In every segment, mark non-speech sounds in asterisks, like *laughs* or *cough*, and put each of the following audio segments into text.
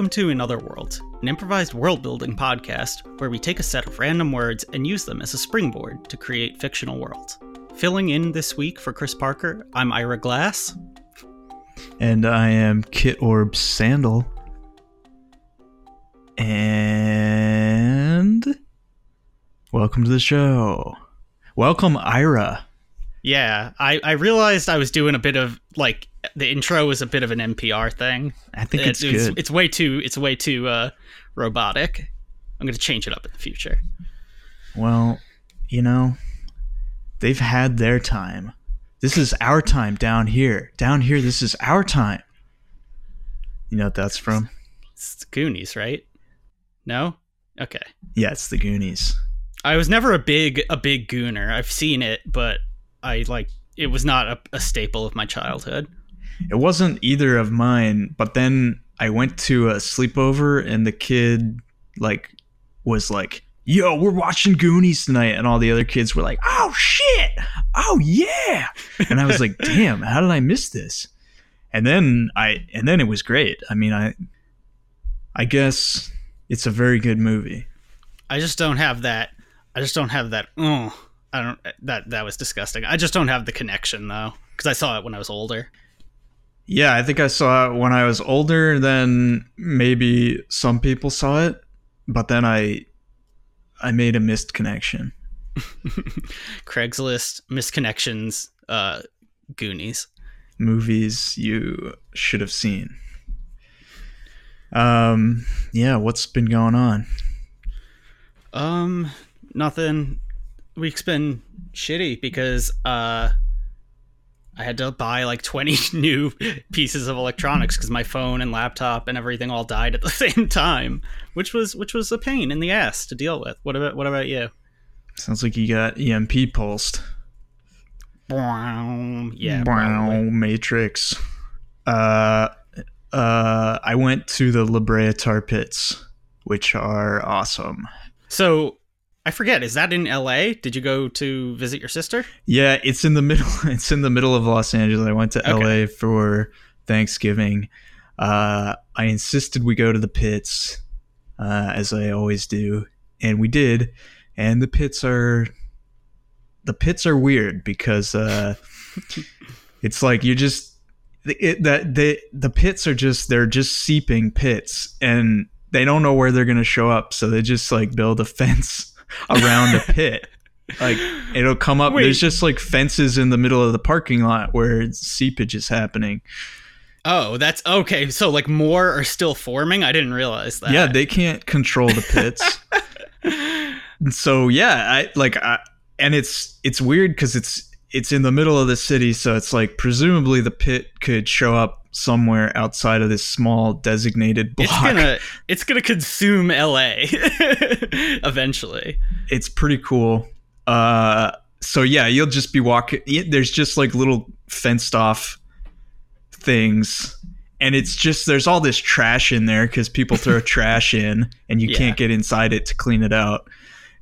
Welcome to Another World, an improvised world building podcast where we take a set of random words and use them as a springboard to create fictional worlds. Filling in this week for Chris Parker, I'm Ira Glass. And I am Kit Orb Sandal. And welcome to the show. Welcome, Ira. Yeah, I, I realized I was doing a bit of like the intro was a bit of an NPR thing. I think it's It- good. It's way too it's way too uh, robotic. I'm gonna change it up in the future. well, you know, they've had their time. This is our time down here. Down here, this is our time. You know what that's from? It's the Goonies, right? No? Okay. Yeah, it's the Goonies. I was never a big a big gooner. I've seen it, but I like it was not a, a staple of my childhood. It wasn't either of mine, but then I went to a sleepover and the kid like was like, "Yo, we're watching Goonies tonight." And all the other kids were like, "Oh shit. Oh yeah." And I was like, *laughs* "Damn, how did I miss this?" And then I and then it was great. I mean, I I guess it's a very good movie. I just don't have that. I just don't have that. Oh, I don't. That that was disgusting. I just don't have the connection though, because I saw it when I was older. Yeah, I think I saw it when I was older than maybe some people saw it, but then I I made a missed connection. *laughs* Craigslist misconnections. Uh, Goonies. movies you should have seen. Um, yeah, what's been going on? Um, nothing. Week's been shitty because uh, I had to buy like twenty *laughs* new pieces of electronics because my phone and laptop and everything all died at the *laughs* same time, which was which was a pain in the ass to deal with. What about what about you? Sounds like you got EMP pulsed. Yeah, Wow. Matrix. Uh, uh, I went to the La Brea Tar Pits, which are awesome. So I forget. Is that in L.A.? Did you go to visit your sister? Yeah, it's in the middle. *laughs* It's in the middle of Los Angeles. I went to Okay. LA for Thanksgiving. Uh, I insisted we go to the pits, uh, as I always do, and we did. And the pits are the pits are weird because uh, *laughs* it's like you just it, that they the pits are just they're just seeping pits and they don't know where they're gonna show up, so they just like build a *laughs* fence around a pit like it'll come up Wait. there's just like fences in the middle of the parking lot where seepage is happening Oh, that's okay. So like more are still forming. I didn't realize that. yeah they can't control the pits *laughs* so yeah i like I, and it's it's weird because it's it's in the middle of the city so it's like presumably the pit could show up somewhere outside of this small designated block It's gonna *laughs* it's gonna consume LA *laughs* eventually. it's pretty cool. Uh, so yeah, you'll just be walking. There's just like little fenced off things, and it's just there's all this trash in there because people throw *laughs* trash in, and you Yeah. can't get inside it to clean it out.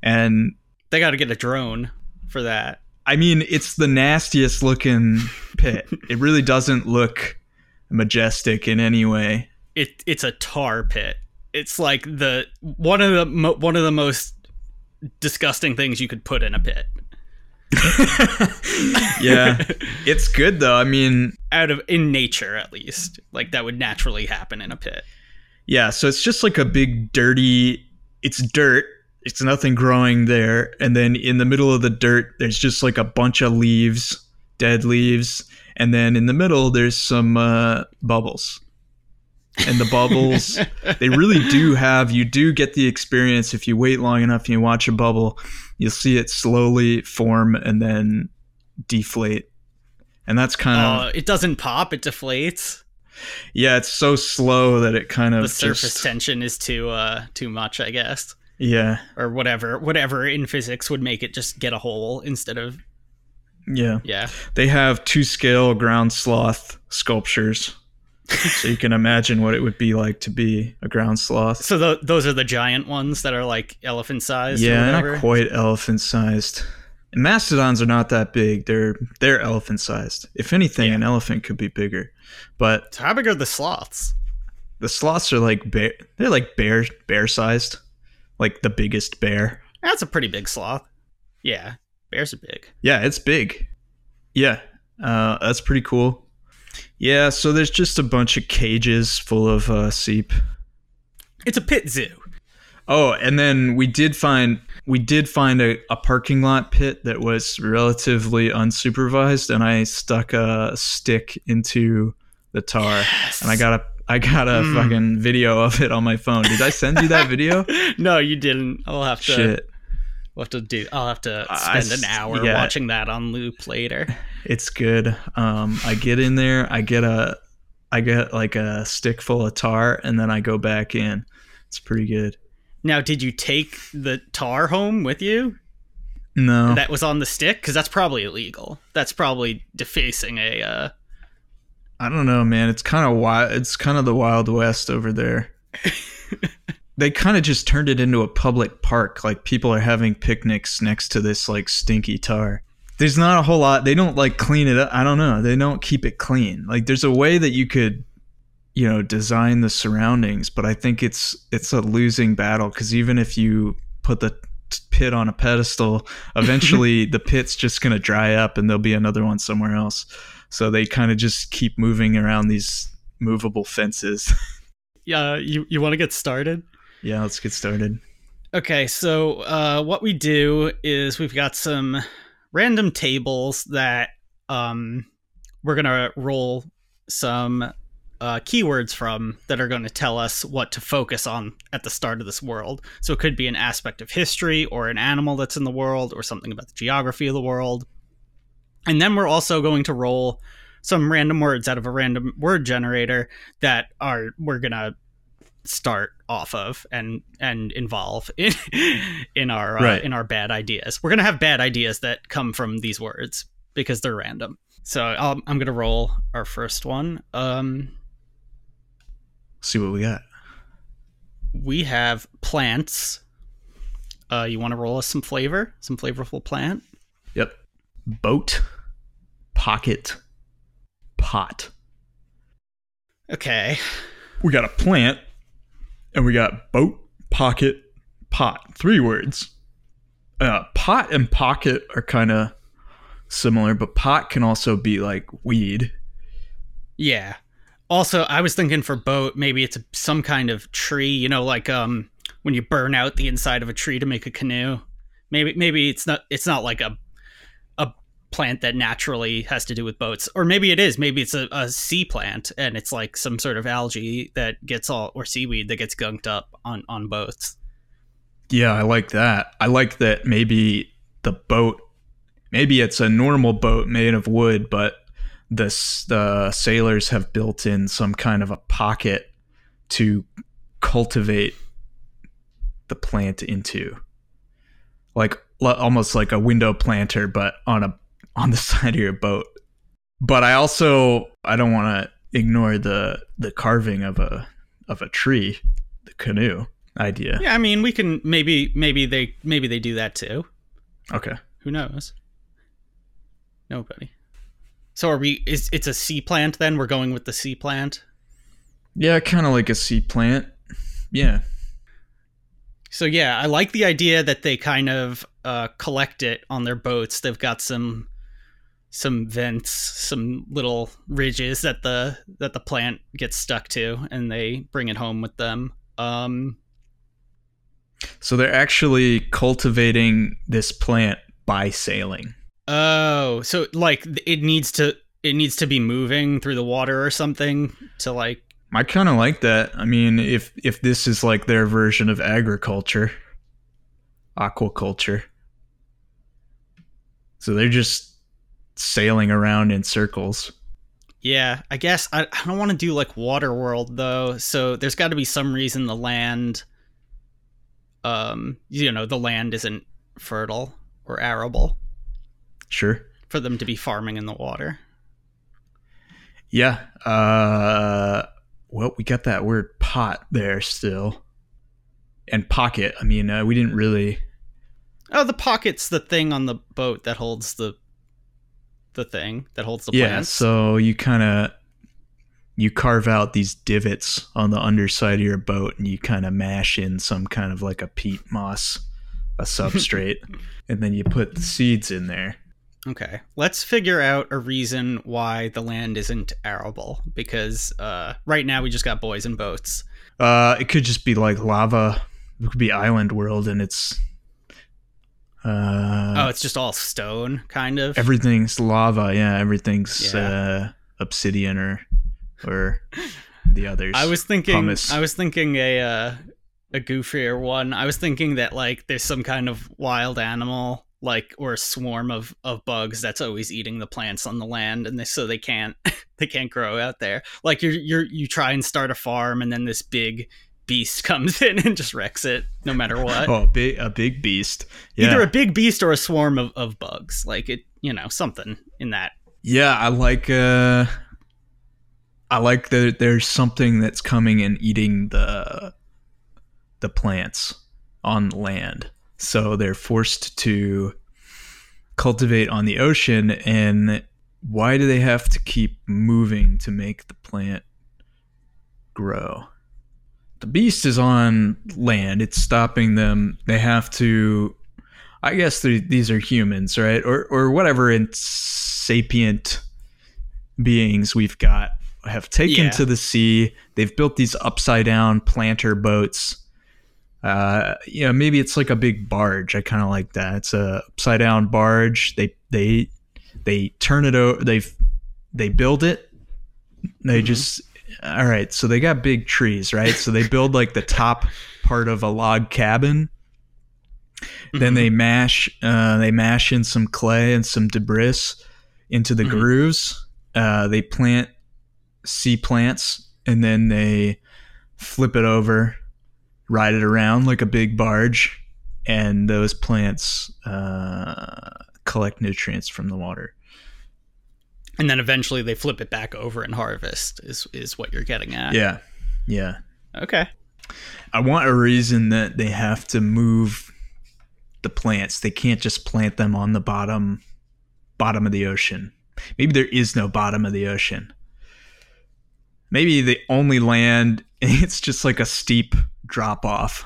And They got to get a drone for that. I mean, it's the nastiest looking pit. it really doesn't look majestic in any way. It it's a tar pit. It's like the one of the mo- one of the most disgusting things you could put in a pit. *laughs* yeah, it's good though. I mean, Out of in nature at least. Like that would naturally happen in a pit. Yeah, so it's just like a big dirty it's dirt. It's nothing growing there. And then in the middle of the dirt there's just like a bunch of leaves, dead leaves, and then in the middle there's some uh, bubbles. And the bubbles *laughs* they really do have you do get the experience if you wait long enough and you watch a bubble, you'll see it slowly form and then deflate. And that's kind of Uh, it doesn't pop, it deflates. yeah, it's so slow that it kind of The surface just, tension is too uh too much, I guess. yeah. Or whatever whatever in physics would make it just get a hole instead of Yeah. yeah. They have two scale ground sloth sculptures. so you can imagine what it would be like to be a ground sloth. So tho- those are the giant ones that are like elephant sized. Yeah, not quite elephant sized. Mastodons are not that big. They're they're elephant sized. If anything, Yeah. an elephant could be bigger. But So how big are the sloths? The sloths are like bear. They're like bear bear sized, like the biggest bear. That's a pretty big sloth. Yeah, bears are big. Yeah, it's big. Yeah, uh, that's pretty cool. Yeah, so there's just a bunch of cages full of uh, seep. It's a pit zoo. Oh, and then we did find we did find a, a parking lot pit that was relatively unsupervised, and I stuck a stick into the tar, Yes. and I got a I got a Mm. fucking video of it on my phone. Did I send you that video? *laughs* no, you didn't. I'll have to. Shit, We'll have to do. I'll have to I spend an hour yeah. watching that on loop later. it's good. Um, I get in there, I get a I get like a stick full of tar, and then I go back in. It's pretty good. Now, did you take the tar home with you? No, That was on the stick because that's probably illegal. That's probably defacing a. Uh, I don't know, man. It's kind of wild. It's kind of the Wild West over there. *laughs* they kind of just turned it into a public park. Like people are having picnics next to this like stinky tar. There's not a whole lot. They don't like clean it up. I don't know. They don't keep it clean. Like there's a way that you could, you know, design the surroundings, but I think it's it's a losing battle because even if you put the pit on a pedestal, *laughs* eventually the pit's just gonna dry up and there'll be another one somewhere else. So they kind of just keep moving around these movable fences. *laughs* yeah, you you want to get started? Yeah, let's get started. Okay, so uh, what we do is we've got some random tables that um, we're gonna roll some uh, keywords from that are going to tell us what to focus on at the start of this world. So it could be an aspect of history, or an animal that's in the world, or something about the geography of the world. And then we're also going to roll some random words out of a random word generator that are we're gonna start off of and and involve *laughs* in in our uh, Right. in our bad ideas. We're gonna have bad ideas that come from these words because they're random. So I'll, I'm gonna roll our first one. Um, See what we got. we have plants. Uh, you want to roll us some flavor, some flavorful plant? Yep. Boat, pocket, pot. Okay. We got a plant, and we got boat, pocket, pot. Three words. Uh, pot and pocket are kind of similar, but pot can also be like weed. Yeah. Also, I was thinking for boat, maybe it's some kind of tree. You know, like um, when you burn out the inside of a tree to make a canoe. Maybe maybe it's not it's not like a plant that naturally has to do with boats, or maybe it is. Maybe it's a, a sea plant and it's like some sort of algae that gets all or seaweed that gets gunked up on on boats. Yeah, I like that. I like that maybe the boat, maybe it's a normal boat made of wood, but the, the sailors have built in some kind of a pocket to cultivate the plant into. Like almost like a window planter, but on a on the *laughs* side of your boat. But I also I don't want to ignore the the carving of a of a tree, the canoe idea. Yeah, I mean, we can maybe maybe they maybe they do that too. Okay. Who knows? Nobody. So are we? Is it's a sea plant? Then we're going with the sea plant. Yeah, kind of like a sea plant. Yeah. So yeah, I like the idea that they kind of uh, collect it on their boats. They've got some some vents, some little ridges that the that the plant gets stuck to, and they bring it home with them. Um, So they're actually cultivating this plant by sailing. oh, so like it needs to it needs to be moving through the water or something to like I kind of like that. I mean, if if this is like their version of agriculture, aquaculture. So they're just sailing around in circles. Yeah, I guess I, I don't want to do like water world though. So there's got to be some reason the land, um, you know, the land isn't fertile or arable Sure. for them to be farming in the water. Yeah. Uh well, we got that word pot there still. And pocket. I mean, uh, we didn't really Oh, the pocket's the thing on the boat that holds the the thing that holds the yeah plants. so you kind of you carve out these divots on the underside of your boat and you kind of mash in some kind of like a peat moss, a *laughs* substrate, and then you put the seeds in there. Okay, let's figure out a reason why the land isn't arable because uh, right now we just got boys and boats. Uh, it could just be like lava. It could be island world, and it's uh, oh, it's just all stone, kind of. everything's lava. Yeah, everything's Yeah. uh, obsidian or or *laughs* the others. I was thinking. Pumice. I was thinking a uh, a goofier one. I was thinking that like there's some kind of wild animal, like or a swarm of of bugs that's always eating the plants on the land, and they, so they can't *laughs* they can't grow out there. Like you're you're you try and start a farm, and then this big beast *laughs* comes in and just wrecks it, no matter what. oh, a big a big beast. Yeah, Either a big beast or a swarm of, of bugs. Like it, you know, something in that. yeah. I like uh, I like that there's something that's coming and eating the the plants on land. So they're forced to cultivate on the ocean and why do they have to keep moving to make the plant grow? The beast is on land. It's stopping them. They have to I guess these are humans, right? Or or whatever in sapient beings we've got have taken Yeah. to the sea. They've built these upside down planter boats. Uh, you know, maybe it's like a big barge. I kind of like that. It's a upside down barge. They they they turn it over. They they build it. They Mhm. just all right. So they got big trees, right? So they build like the top part of a log cabin. Then Mhm. they mash uh, they mash in some clay and some debris into the Mhm. grooves. Uh, they plant sea plants and then they flip it over, ride it around like a big barge, and those plants uh, collect nutrients from the water. And then eventually they flip it back over and harvest. Is is what you're getting at? Yeah, yeah. Okay. I want a reason that they have to move the plants. They can't just plant them on the bottom bottom of the ocean. Maybe there is no bottom of the ocean. Maybe the only land *laughs* it's just like a steep drop off.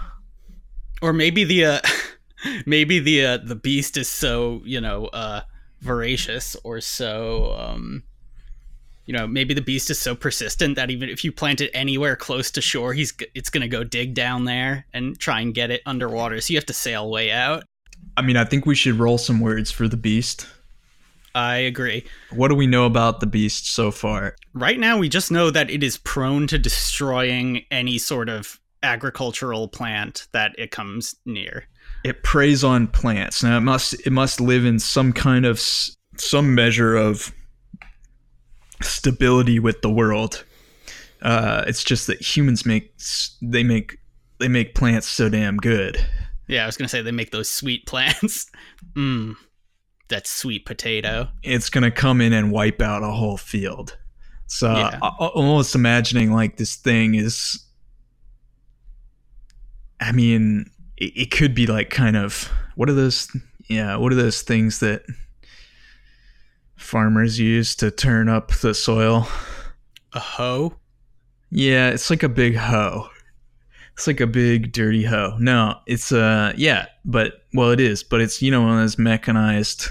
Or maybe the uh, *laughs* maybe the uh, the beast is so you know uh, voracious or so um, you know maybe the beast is so persistent that even if you plant it anywhere close to shore, he's it's gonna go dig down there and try and get it underwater. So you have to sail way out. I mean, I think we should roll some words for the beast. I agree. What do we know about the beast so far? Right now, we just know that it is prone to destroying any sort of agricultural plant that it comes near. It preys on plants. Now it must it must live in some kind of some measure of stability with the world. Uh, it's just that humans make they make they make plants so damn good. Yeah, I was gonna say they make those sweet *laughs* plants. Mmm, that sweet potato. It's gonna come in and wipe out a whole field. So Yeah. I, I'm almost imagining like this thing is. I mean, it, it could be like kind of what are those? Yeah, what are those things that farmers use to turn up the soil? A hoe? Yeah, it's like a big hoe. It's like a big dirty hoe. No, it's uh yeah, but well it is, but it's you know one of those mechanized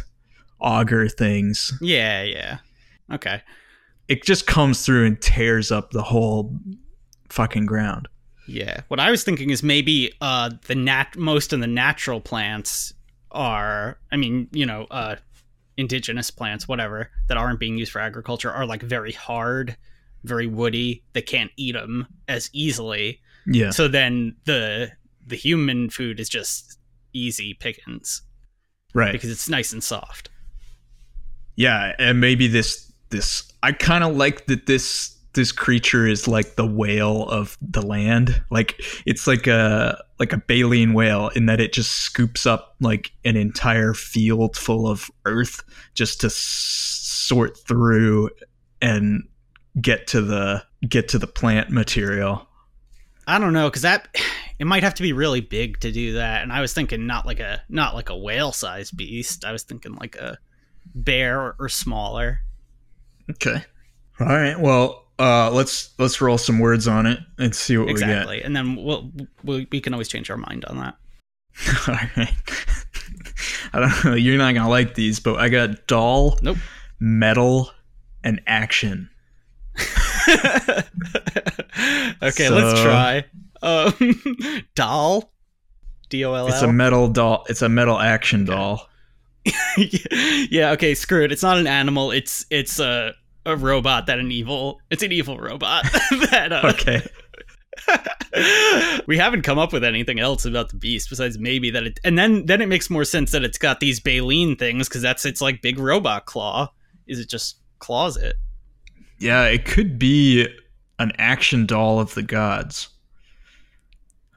auger things. Yeah, yeah. Okay. It just comes through and tears up the whole fucking ground. Yeah. What I was thinking is maybe uh the nat most of the natural plants are I mean, you know, uh indigenous plants, whatever, that aren't being used for agriculture are like very hard, very woody. They can't eat them as easily. Yeah. So then the the human food is just easy pickings Right. because it's nice and soft. Yeah, and maybe this this I kind of like that this this creature is like the whale of the land. Like it's like a like a baleen whale in that it just scoops up like an entire field full of earth just to s- sort through and get to the get to the plant material. I don't know because that it might have to be really big to do that, and I was thinking not like a not like a whale sized beast. I was thinking like a bear or, or smaller. Okay. All right. Well, uh, let's let's roll some words on it and see what exactly, we get. Exactly, and then we'll, we'll we can always change our mind on that. *laughs* All right. I don't know. You're not gonna like these, but I got doll, Nope. metal, and action. *laughs* okay, let's try. Um, *laughs* doll, D O L It's a metal doll. It's a metal action doll. Yeah. Okay. Screw it. It's not an animal. It's it's a a robot that an evil. It's an evil robot *laughs* that. Uh, Okay. *laughs* we haven't come up with anything else about the beast besides maybe that it and then then it makes more sense that it's got these baleen things because that's its like big robot claw is it just claws it Yeah, it could be an action doll of the gods.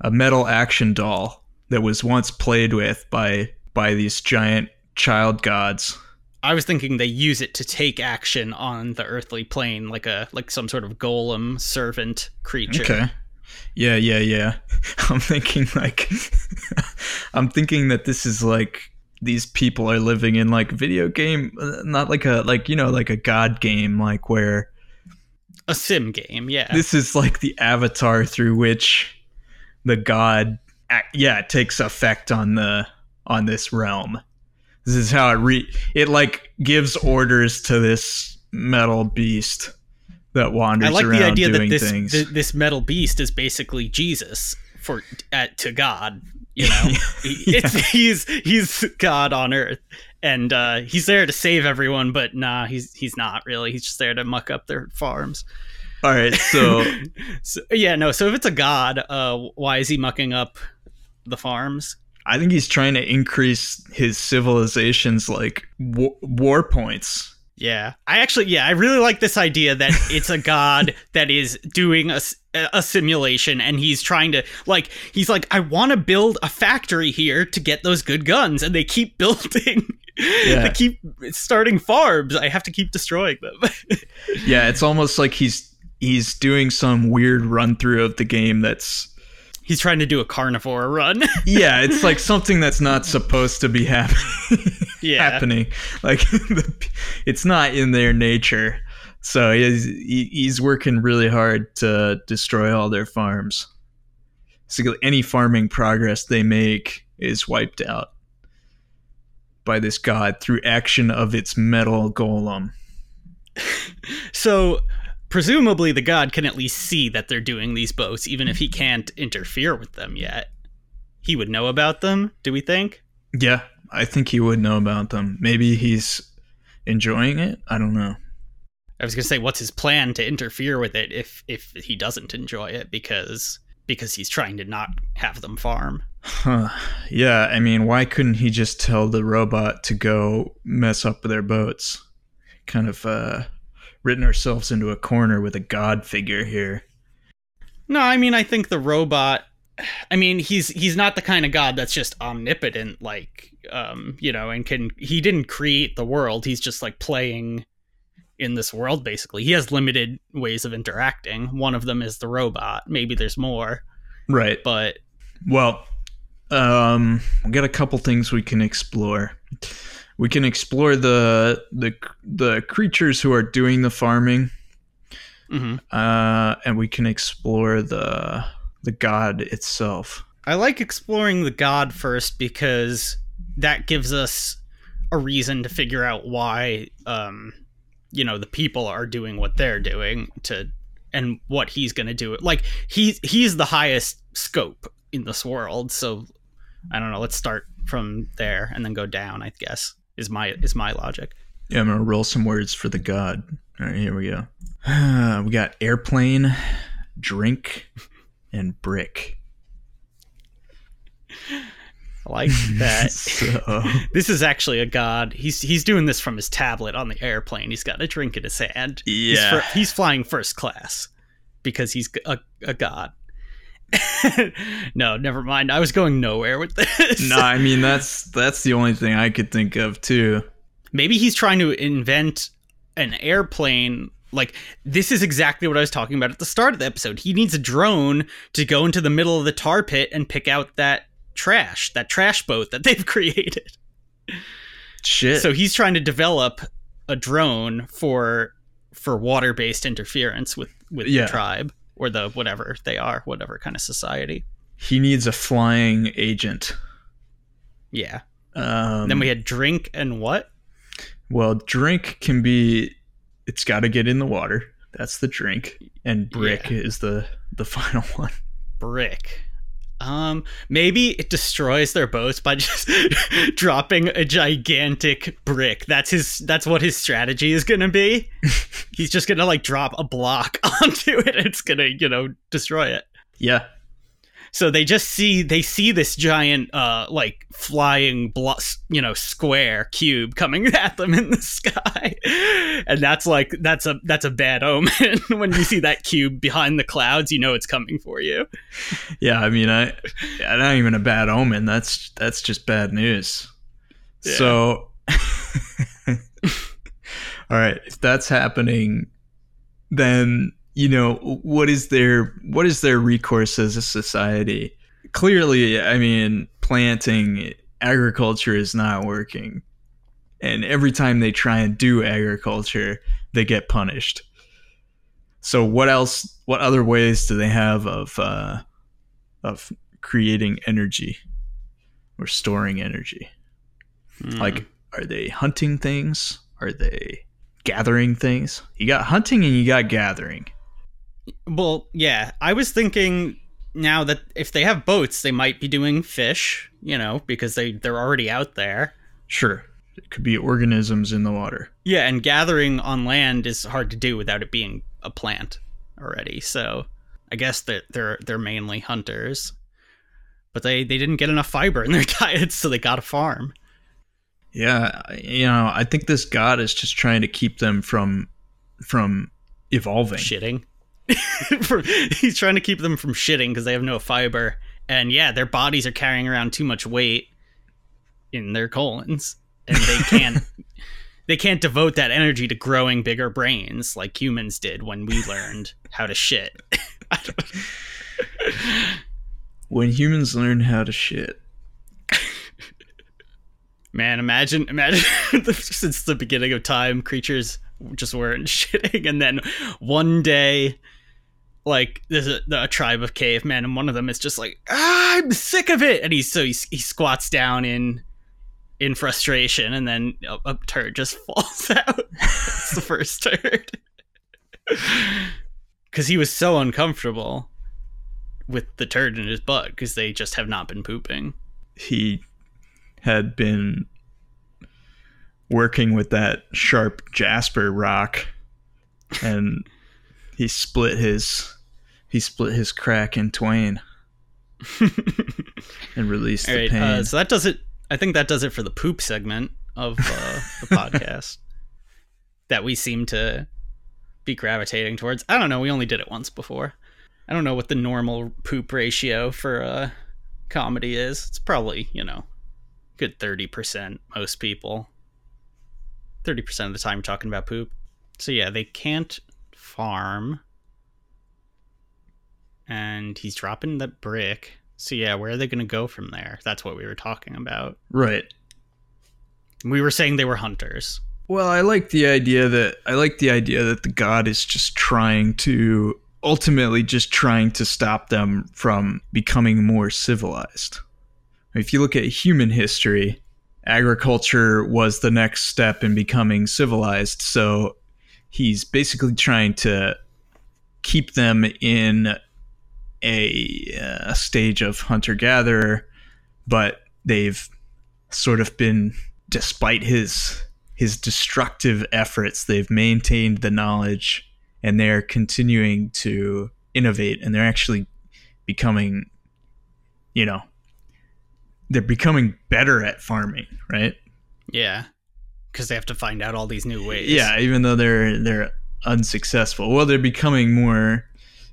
A metal action doll that was once played with by by these giant child gods. I was thinking they use it to take action on the earthly plane like a like some sort of golem servant creature Okay. Yeah, yeah, yeah. *laughs* I'm thinking like *laughs* I'm thinking that this is like these people are living in like video game uh, not like a like you know like a god game like where a sim game yeah this is like the avatar through which the god yeah takes effect on the on this realm this is how it re it like gives orders to this metal beast that wanders i like around the idea that this th- this metal beast is basically jesus for at to god you know? *laughs* It's, he's he's god on earth and uh he's there to save everyone but nah he's he's not really. He's just there to muck up their farms. All right so *laughs* so yeah no so if it's a god uh why is he mucking up the farms i think he's trying to increase his civilization's like war, war points. Yeah. I actually yeah i really like this idea that it's a god *laughs* that is doing a, a simulation and he's trying to like he's like i want to build a factory here to get those good guns and they keep *laughs* building. Yeah. they keep starting farms. I have to keep destroying them. *laughs* Yeah it's almost like he's he's doing some weird run through of the game that's he's trying to do a carnivore run. *laughs* Yeah it's like something that's not supposed to be happening *laughs* yeah. happening. Like *laughs* it's not in their nature. So he's he's working really hard to destroy all their farms. So any farming progress they make is wiped out by this god through action of its metal golem. So presumably the god can at least see that they're doing these boats even if he can't interfere with them yet he would know about them do we think yeah i think he would know about them maybe he's enjoying it i don't know I was gonna say, what's his plan to interfere with it if if he doesn't enjoy it because because he's trying to not have them farm. Huh. Yeah, I mean, why couldn't he just tell the robot to go mess up their boats? Kind of uh, written ourselves into a corner with a god figure here. No, I mean, I think the robot. I mean, he's he's not the kind of god that's just omnipotent, like um, you know, and can he didn't create the world. He's just like playing in this world basically. He has limited ways of interacting. One of them is the robot. Maybe there's more, Right. but Well, um, we got a couple things we can explore. We can explore the the the creatures who are doing the farming, mhm. uh, and we can explore the the god itself. I like exploring the god first because that gives us a reason to figure out why um you know the people are doing what they're doing to and what he's going to do. Like he's he's the highest scope in this world, so I don't know, let's start from there and then go down, I guess. Is my is my logic. Yeah, I'm gonna roll some words for the god. All right, here we go. *sighs* we got airplane, drink, and brick. I like that. *laughs* so, this is actually a god. He's he's doing this from his tablet on the airplane. He's got a drink in his hand. He's, yeah, he's flying first class because he's a, a god. *laughs* no, never mind. I was going nowhere with this. no, I mean that's that's the only thing I could think of too. Maybe he's trying to invent an airplane. Like this is exactly what I was talking about at the start of the episode. He needs a drone to go into the middle of the tar pit and pick out that trash, that trash boat that *laughs* they've created. Shit. So he's trying to develop a drone for for water based interference with with Yeah. the tribe or the whatever they are, whatever kind of society. He needs a flying agent. Yeah. Um, then we had drink and what? well, drink can be. It's got to get in the water. That's the drink, and brick Yeah. is the the *laughs* final one. brick. Um, maybe it destroys their boats by *laughs* just dropping a gigantic brick. That's his. That's what his strategy is gonna be. *laughs* He's just gonna like drop a block *laughs* onto it. It's gonna, you know, destroy it. Yeah, So they just see they see this giant, uh, like flying, blo- you know, square cube coming *laughs* at them in the sky, and that's like that's a that's a bad omen. *laughs* when you see that cube behind the clouds, you know it's coming for you. yeah. I mean, I not even a bad omen. That's that's just bad news. Yeah. So, all right, if that's happening, then you know what is their what is their recourse as a society? Clearly, I mean, planting agriculture is not working, and every time they try and do agriculture, they get punished. So, what else? What other ways do they have of uh, of creating energy or storing energy? Hmm. Like, are they hunting things? Are they gathering things? You got hunting and you got gathering. Well, yeah, I was thinking now that if they have boats, they might be doing fish, you know, because they they're already out there. Sure, it could be organisms in the water. Yeah, and gathering on land is hard to do without it being a plant already. So, I guess that they're they're mainly hunters. But they they didn't get enough fiber in their *laughs* diets, so they got a farm. Yeah, you know, I think this god is just trying to keep them from from evolving. Shitting. *laughs* He's trying to keep them from shitting because they have no fiber. And yeah, their bodies are carrying around too much weight in their colons, and they *laughs* can't they can't devote that energy to growing bigger brains like humans did when we learned how to shit. *laughs* When humans learn how to shit. Man, imagine imagine *laughs* since the beginning of time, creatures just weren't *laughs* shitting, and then one day. Like there's a, a tribe of cavemen, and one of them is just like, ah, "I'm sick of it," and he's so he, he squats down in in frustration, and then a, a turd just *laughs* falls out. It's the first turd because he was so uncomfortable with the turd in his butt because they just have not been pooping. He had been working with that sharp jasper rock and he split his he split his crack in twain *laughs* and released All the right, pain. uh, so that does it. I think that does it for the poop segment of uh, the *laughs* podcast that we seem to be gravitating towards. I don't know. We only did it once before. I don't know what the normal poop ratio for uh, comedy is. It's probably you know, good thirty percent. Most people, thirty percent of the time, talking about poop. So yeah, they can't farm, and he's dropping that brick. So yeah, where are they going to go from there? That's what we were talking about. right. We were saying they were hunters. Well, I like the idea that I like the idea that the god is just trying to ultimately just trying to stop them from becoming more civilized. If you look at human history, agriculture was the next step in becoming civilized, so he's basically trying to keep them in a uh, stage of hunter gatherer, but they've sort of been despite his his destructive efforts, they've maintained the knowledge and they're continuing to innovate and they're actually becoming, you know, they're becoming better at farming, right? Yeah, because they have to find out all these new ways. Yeah, even though they're they're unsuccessful. Well, they're becoming more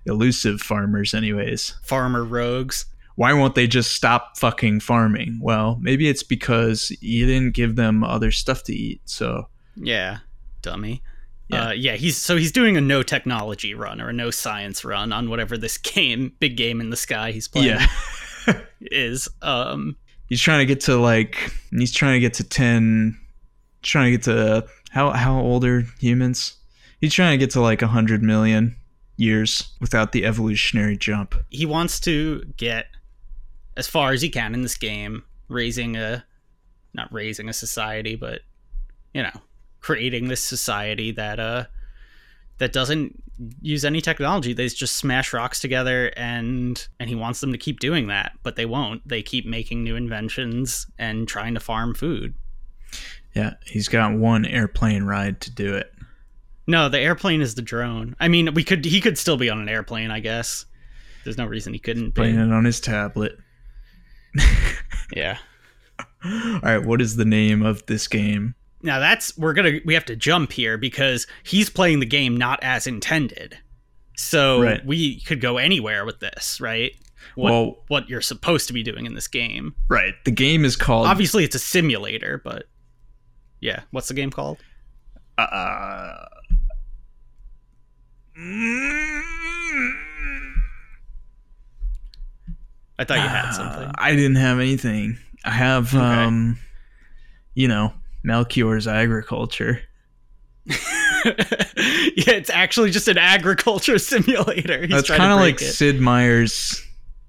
elusive farmers anyways. farmer rogues. Why won't they just stop fucking farming? Well, maybe it's because you didn't give them other stuff to eat. So, Yeah, dummy. Yeah. Uh, yeah, he's so he's doing a no technology run or a no science run on whatever this *laughs* game, big game in the sky he's playing yeah. *laughs* is. Um, he's trying to get to like he's trying to get to 10 trying to get to how how old are humans He's trying to get to like a hundred million years without the evolutionary jump. He wants to get as far as he can in this game, raising a not raising a society, but you know, creating this society that uh that doesn't use any technology. They just smash rocks together and and he wants them to keep doing that, but they won't. They keep making new inventions and trying to farm food. Yeah, he's got one airplane ride to do it. No, the airplane is the drone. I mean, we could he could still be on an airplane, I guess. There's no reason he couldn't be. Playing it on his tablet. *laughs* Yeah. All right, what is the name of this game? Now that's we're gonna we have to jump here because he's playing the game not as intended. So Right. we could go anywhere with this, right? What Well- what you're supposed to be doing in this game. Right, the game is called. Obviously it's a simulator, but yeah, what's the game called? Uh, I thought you had something. I didn't have anything. I have, Okay. um, you know, Melchior's agriculture. *laughs* yeah, it's actually just an agriculture *laughs* simulator. He's That's kind of like it. Sid Meier's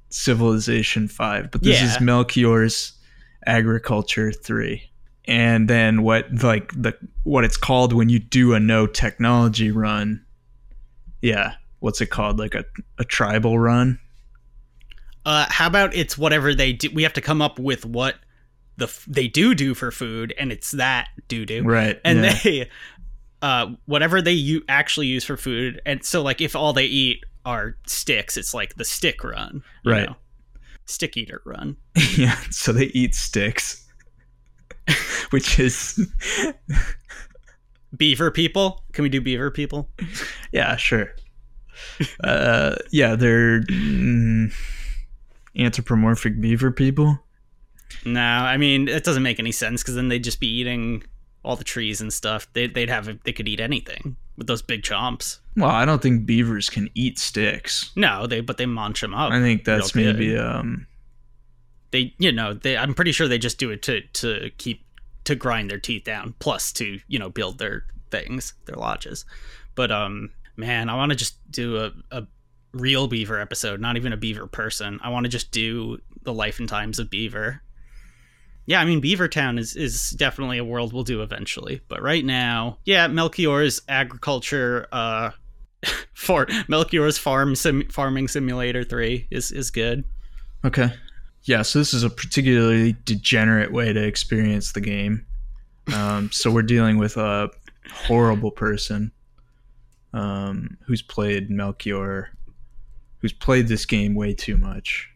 Civilization 5, but this Yeah. is Melchior's Agriculture 3. And then what like the what it's called when you do a no technology run. Yeah, what's it called? Like a, a tribal run? Uh, how about it's whatever they do? We have to come up with what the f- they do do for food, and it's that do do. Right. and yeah. they uh whatever they u- actually use for food and so like if all they eat are sticks it's like the stick run you Right. know? stick eater run *laughs* yeah, so they eat sticks. *laughs* Which is *laughs* beaver people can we do beaver people yeah, sure. Uh yeah, they're mm, anthropomorphic beaver people. No i mean it doesn't make any sense because then they'd just be eating all the trees and stuff. They, they'd have they could eat anything with those big chomps. Well, I don't think beavers can eat sticks. no they but they munch them up. I think that's maybe um they you know they i'm pretty sure they just do it to to keep to grind their teeth down plus to you know build their things their lodges. But um man i want to just do a, a real beaver episode not even a beaver person. I want to just do the life and times of beaver yeah i mean beaver town is is definitely a world we'll do eventually but right now yeah melchior's agriculture uh *laughs* for melchior's farm sim, farming simulator 3 is is good okay. Yeah, so this is a particularly degenerate way to experience the game. Um, so we're dealing with a horrible person um, who's played Melchior, who's played this game way too much.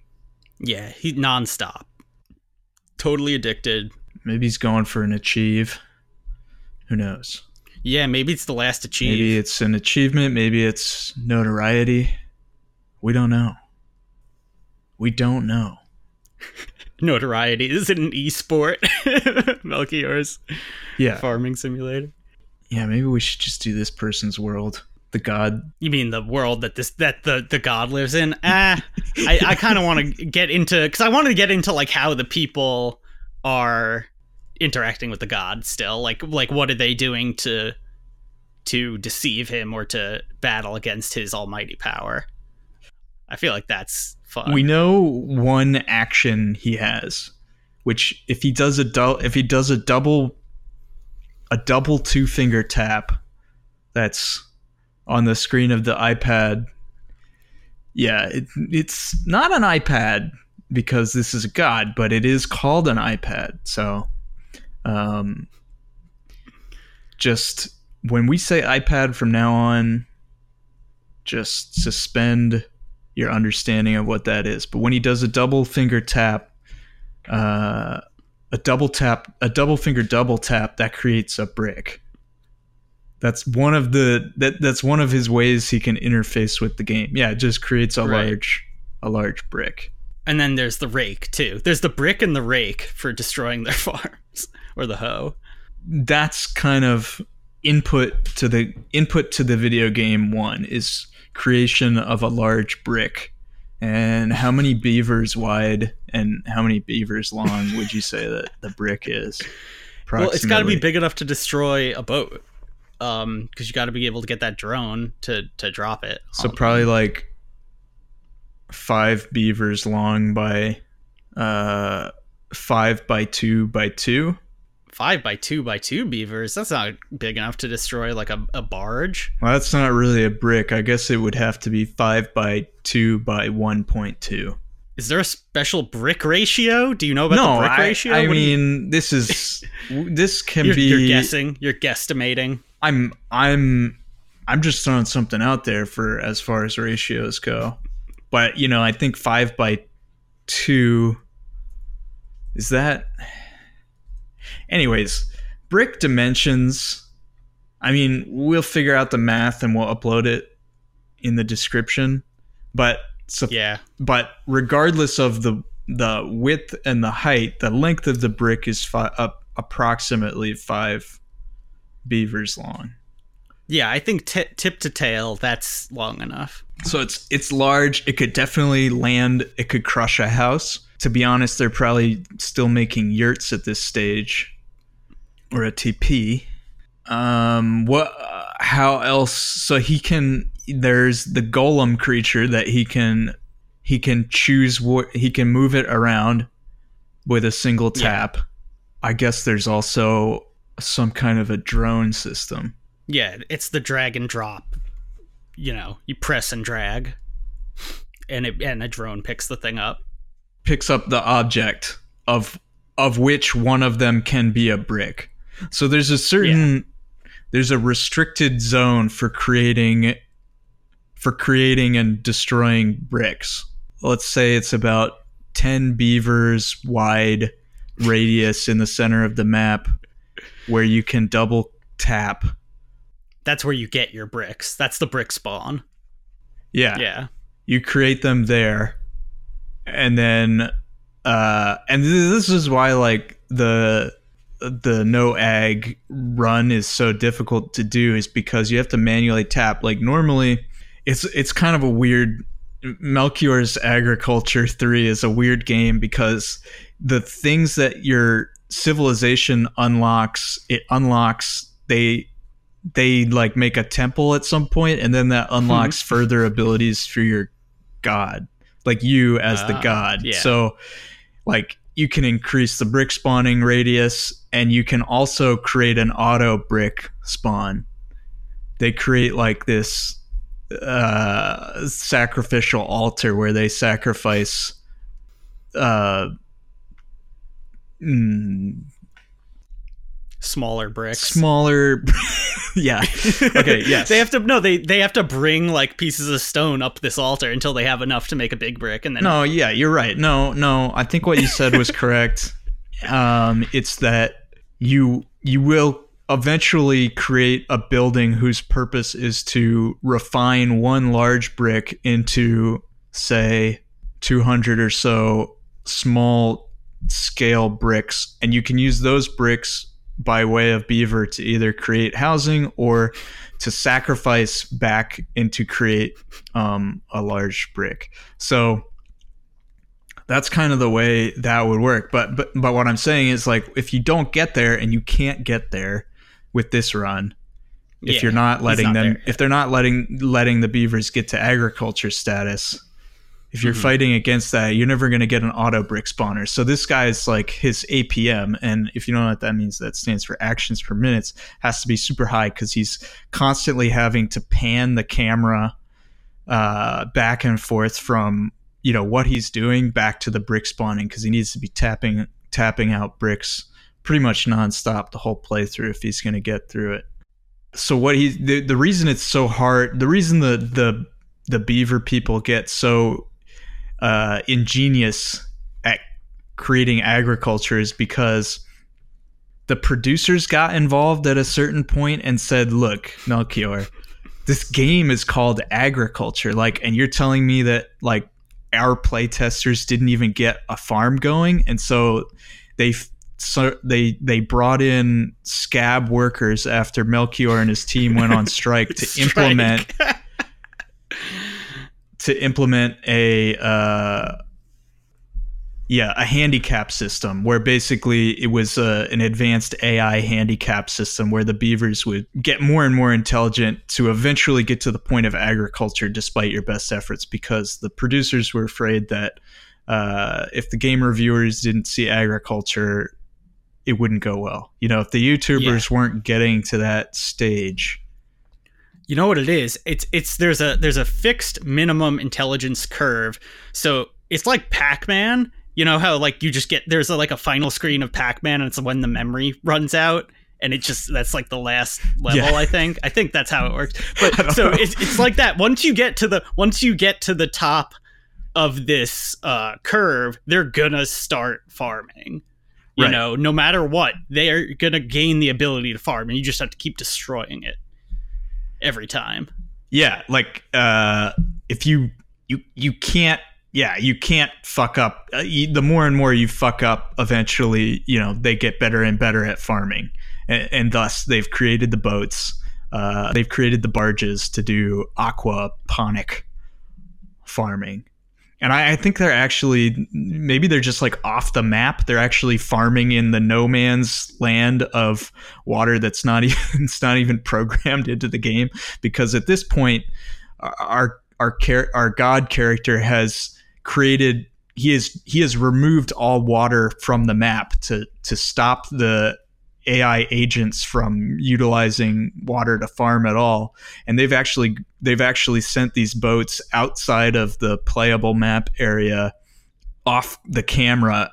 Yeah, he nonstop. Totally addicted. Maybe he's going for an achieve. Who knows? Yeah, maybe it's the last achieve. Maybe it's an achievement. Maybe it's notoriety. We don't know. We don't know. *laughs* Notoriety. Is it an e-sport? *laughs* Melchior's Yeah. farming simulator. Yeah, maybe we should just do this person's world. The god. You mean the world that this that the the god lives in? Ah, I, I kind of want to get into because I want to get into like how the people are interacting with the god still. Like like what are they doing to to deceive him or to battle against his almighty power? I feel like that's fun. We know one action he has, which if he does a du- if he does a double a double two finger tap, that's on the screen of the iPad. Yeah, it, it's not an iPad because this is a god, but it is called an iPad. So, um, just when we say iPad from now on, just suspend your understanding of what that is. But when he does a double finger tap, uh, a double tap, a double finger double tap, that creates a brick. That's one of the that that's one of his ways he can interface with the game. Yeah, it just creates a Right. large a large brick. And then there's the rake too. There's the brick and the rake for destroying their *laughs* farms or the hoe. That's kind of input to the input to the video game one is creation of a large brick. And how many beavers wide and how many beavers long would you say that the brick is? *laughs* Well, it's got to be big enough to destroy a boat. Um because you got to be able to get that drone to to drop it So probably like five beavers long by uh five by two by two. five by two by two beavers that's not big enough to destroy like a, a barge Well, that's not really a brick. I guess it would have to be five by two by one point two. is there a special brick ratio do you know about No, the brick I, ratio I What do you- mean this is *laughs* this can you're, be. you're guessing you're guesstimating I'm I'm I'm just throwing something out there for as far as ratios go. But you know, I think five by two is that anyways, brick dimensions. I mean, we'll figure out the math and we'll upload it in the description. But so yeah but regardless of the the width and the height, the length of the brick is fi- up approximately five beavers long. yeah i think t- tip to tail that's long enough So it's it's large. It could definitely land. It could crush a house. To be honest, they're probably still making yurts at this stage, or a TP. Um, what? How else? So he can. There's the golem creature that he can. He can choose what he can move it around with a single Yeah. tap. I guess there's also some kind of a drone system. yeah it's the drag and drop you know you press and drag and it and a drone picks the thing up picks up the object of of which one of them can be a brick. So there's a certain there's a restricted zone for creating for creating and destroying bricks. Let's say it's about 10 beavers wide radius in the center of the map where you can double tap. that's where you get your bricks that's the brick spawn Yeah. yeah you create them there and then uh and this is why like the the no ag run is so difficult to do is because you have to manually tap like normally it's it's kind of a weird Melchior's Agriculture 3 is a weird game because the things that your civilization unlocks it unlocks they they like make a temple at some point and then that unlocks further abilities for your god like you as the Ah, god. yeah. so like you can increase the brick spawning radius and you can also create an auto brick spawn. They create like this uh sacrificial altar where they sacrifice uh mm, smaller bricks. Smaller *laughs* yeah. Okay *laughs* yes. They have to no they they have to bring like pieces of stone up this altar until they have enough to make a big brick and then no yeah you're right. No no i think what you said was correct. *laughs* Um it's that you you will eventually create a building whose purpose is to refine one large brick into say 200 or so small scale bricks and you can use those bricks by way of beaver to either create housing or to sacrifice back into create um, a large brick. So that's kind of the way that would work. But but but what i'm saying is like if you don't get there and you can't get there with this run if Yeah, you're not letting not them there. if they're not letting letting the beavers get to agriculture status if you're Mhm. fighting against that you're never going to get an auto brick spawner so this guy is like his apm and if you don't know what that means that stands for actions per minutes has to be super high because he's constantly having to pan the camera uh, back and forth from you know what he's doing back to the brick spawning because he needs to be tapping tapping out bricks pretty much nonstop the whole playthrough if he's going to get through it so what he the, the reason it's so hard the reason the the the beaver people get so uh, ingenious at creating agriculture is because the producers got involved at a certain point and said look melchior this game is called agriculture like and you're telling me that like our playtesters didn't even get a farm going and so they so they they brought in scab workers after Melchior and his team went on *laughs* strike to Strike. implement *laughs* to implement a uh, yeah, a handicap system where basically it was uh, an advanced AI handicap system where the beavers would get more and more intelligent to eventually get to the point of agriculture despite your best efforts because the producers were afraid that uh, if the game reviewers didn't see agriculture, it wouldn't go well. You know, if the YouTubers yeah. weren't getting to that stage. You know what it is? It's it's there's a there's a fixed minimum intelligence curve. So it's like Pac-Man you know how like you just get there's a, like a final screen of Pac-Man and it's when the memory runs out and it just that's like the last level yeah. I think. I think that's how it works. *laughs* But so it's it's like that once you get to the once you get to the top of this uh curve, they're gonna start farming. You right. know, no matter what, they are gonna gain the ability to farm and you just have to keep destroying it every time. Yeah, like uh if you you you can't yeah, you can't fuck up. Uh, you, the more and more you fuck up, eventually, you know, they get better and better at farming, and, and thus they've created the boats. Uh, they've created the barges to do aquaponic farming. And I, I, think they're actually maybe they're just like off the map. They're actually farming in the no man's land of water that's not *laughs* even it's not even programmed into the game because at this point our our char- our god character has created he has he has removed all water from the map to to stop the AI agents from utilizing water to farm at all. And they've actually they've actually sent these boats outside of the playable map area off the camera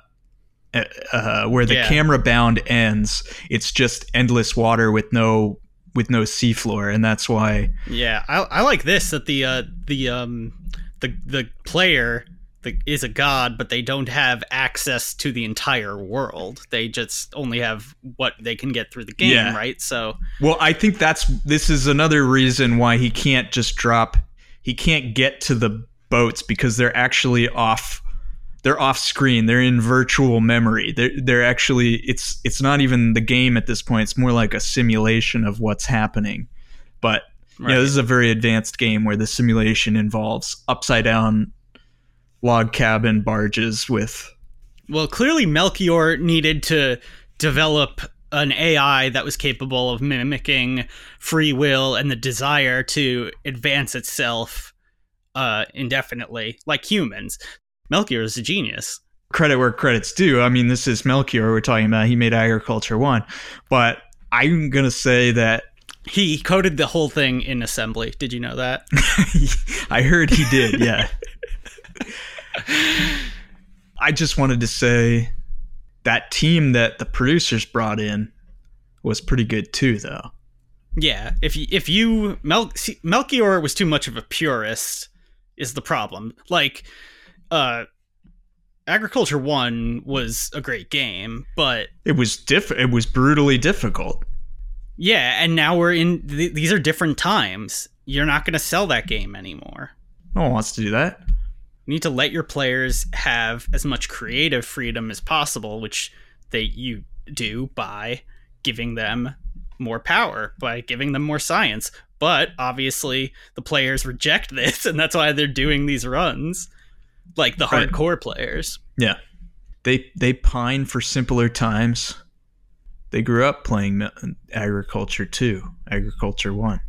uh, uh where the yeah. camera bound ends. It's just endless water with no with no seafloor, and that's why. Yeah, I, I like this that the uh, the um the the player the, is a god, but they don't have access to the entire world. They just only have what they can get through the game, yeah. right? So, well, I think that's this is another reason why he can't just drop. He can't get to the boats because they're actually off. They're off screen. They're in virtual memory. They're they're actually it's it's not even the game at this point. It's more like a simulation of what's happening. But Right. You know, this is a very advanced game where the simulation involves upside down log cabin barges with. Well, clearly Melchior needed to develop an AI that was capable of mimicking free will and the desire to advance itself uh, indefinitely, like humans. Melchior is a genius. Credit where credit's due. I mean, this is Melchior we're talking about. He made Agriculture 1. But I'm going to say that. He coded the whole thing in assembly. Did you know that? *laughs* I heard he did, yeah. *laughs* I just wanted to say that team that the producers brought in was pretty good too, though. Yeah, if you, if you Mel, see, Melchior was too much of a purist is the problem. Like, uh, Agriculture One was a great game, but it was diff. It was brutally difficult. Yeah, and now we're in. Th- these are different times. You're not going to sell that game anymore. No one wants to do that. You need to let your players have as much creative freedom as possible, which they you do by giving them more power, by giving them more science. But obviously, the players reject *laughs* this, and that's why they're doing these runs, like the right. hardcore players. Yeah, they they pine for simpler times. They grew up playing agriculture too, agriculture one.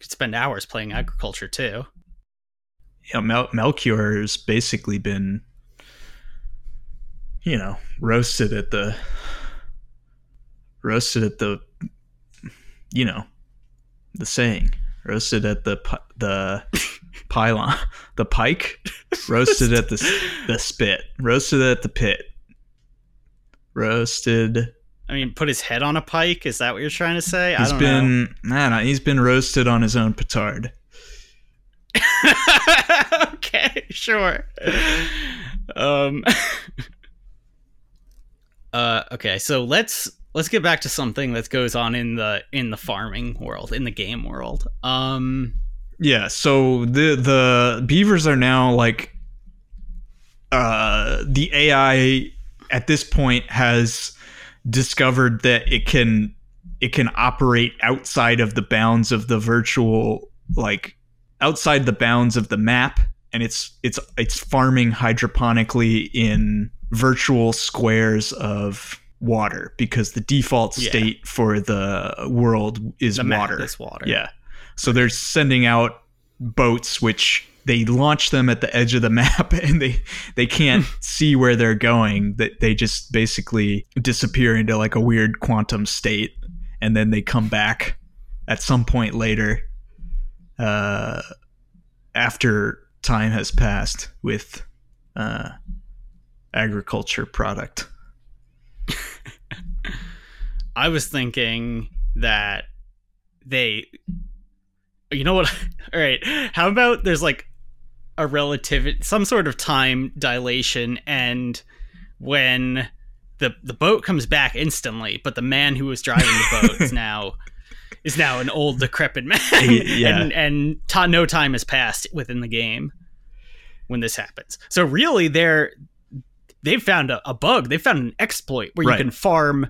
Could spend hours playing agriculture too you know, Mel- Melchior's basically been, you know, roasted at the, roasted at the, you know, the saying, roasted at the the *laughs* pylon, the pike, roasted at the the *laughs* spit, roasted at the pit, roasted. I mean, put his head on a pike. Is that what you're trying to say? He's been, know. man, he's been roasted on his own petard. *laughs* okay, sure. Um *laughs* Uh okay, so let's let's get back to something that goes on in the in the farming world, in the game world. Um yeah, so the the beavers are now like uh the AI at this point has discovered that it can it can operate outside of the bounds of the virtual like outside the bounds of the map and it's it's it's farming hydroponically in virtual squares of water because the default Yeah. state for the world is The map water. is water. Yeah. So they're sending out boats which they launch them at the edge of the *laughs* map and they they can't *laughs* see where they're going that they just basically disappear into like a weird quantum state and then they come back at some point later uh after time has passed with uh agriculture product? *laughs* I was thinking that they you know what? *laughs* All right. How about there's like a relativity some sort of time dilation and when the the boat comes back instantly but the man who was driving the boat is *laughs* now is now an old decrepit man. *laughs* Yeah. and and ta- no time has passed within the game when this happens. So really they're they've found a, a bug. They've found an exploit where Right. you can farm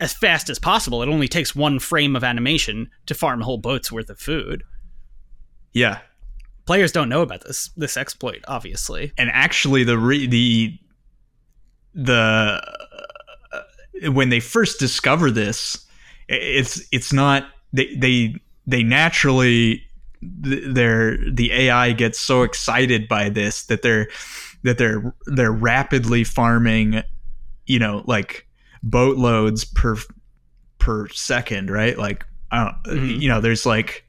as fast as possible. It only takes one frame of animation to farm a whole boat's worth of food. Yeah. Players don't know about this this exploit obviously. And actually the re- the the uh, when they first discover this it's it's not they they they naturally th- their the AI gets so excited by this that they're that they're they're rapidly farming you know like boatloads per per second right like I don't, Mhm. you know there's like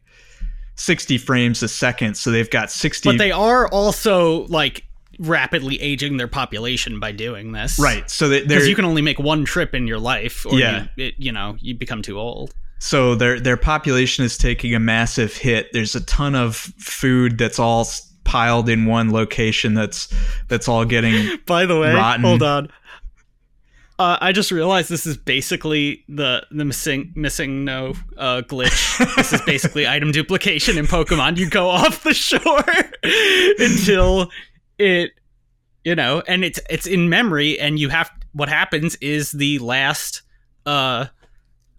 60 frames a second so they've got 60 but they are also like rapidly aging their population by doing this right so that because you can only make one trip in your life or Yeah. you, it, you know you become too old so their their population is taking a massive hit there's a ton of food that's all piled in one location that's that's all getting *laughs* By the way, Rotten. hold on. Uh, I just realized this is basically the the missing MissingNo uh, glitch. *laughs* this is basically item duplication in Pokemon. You go *laughs* off the shore until it, you know, and it's it's in memory, and you have what happens is the last uh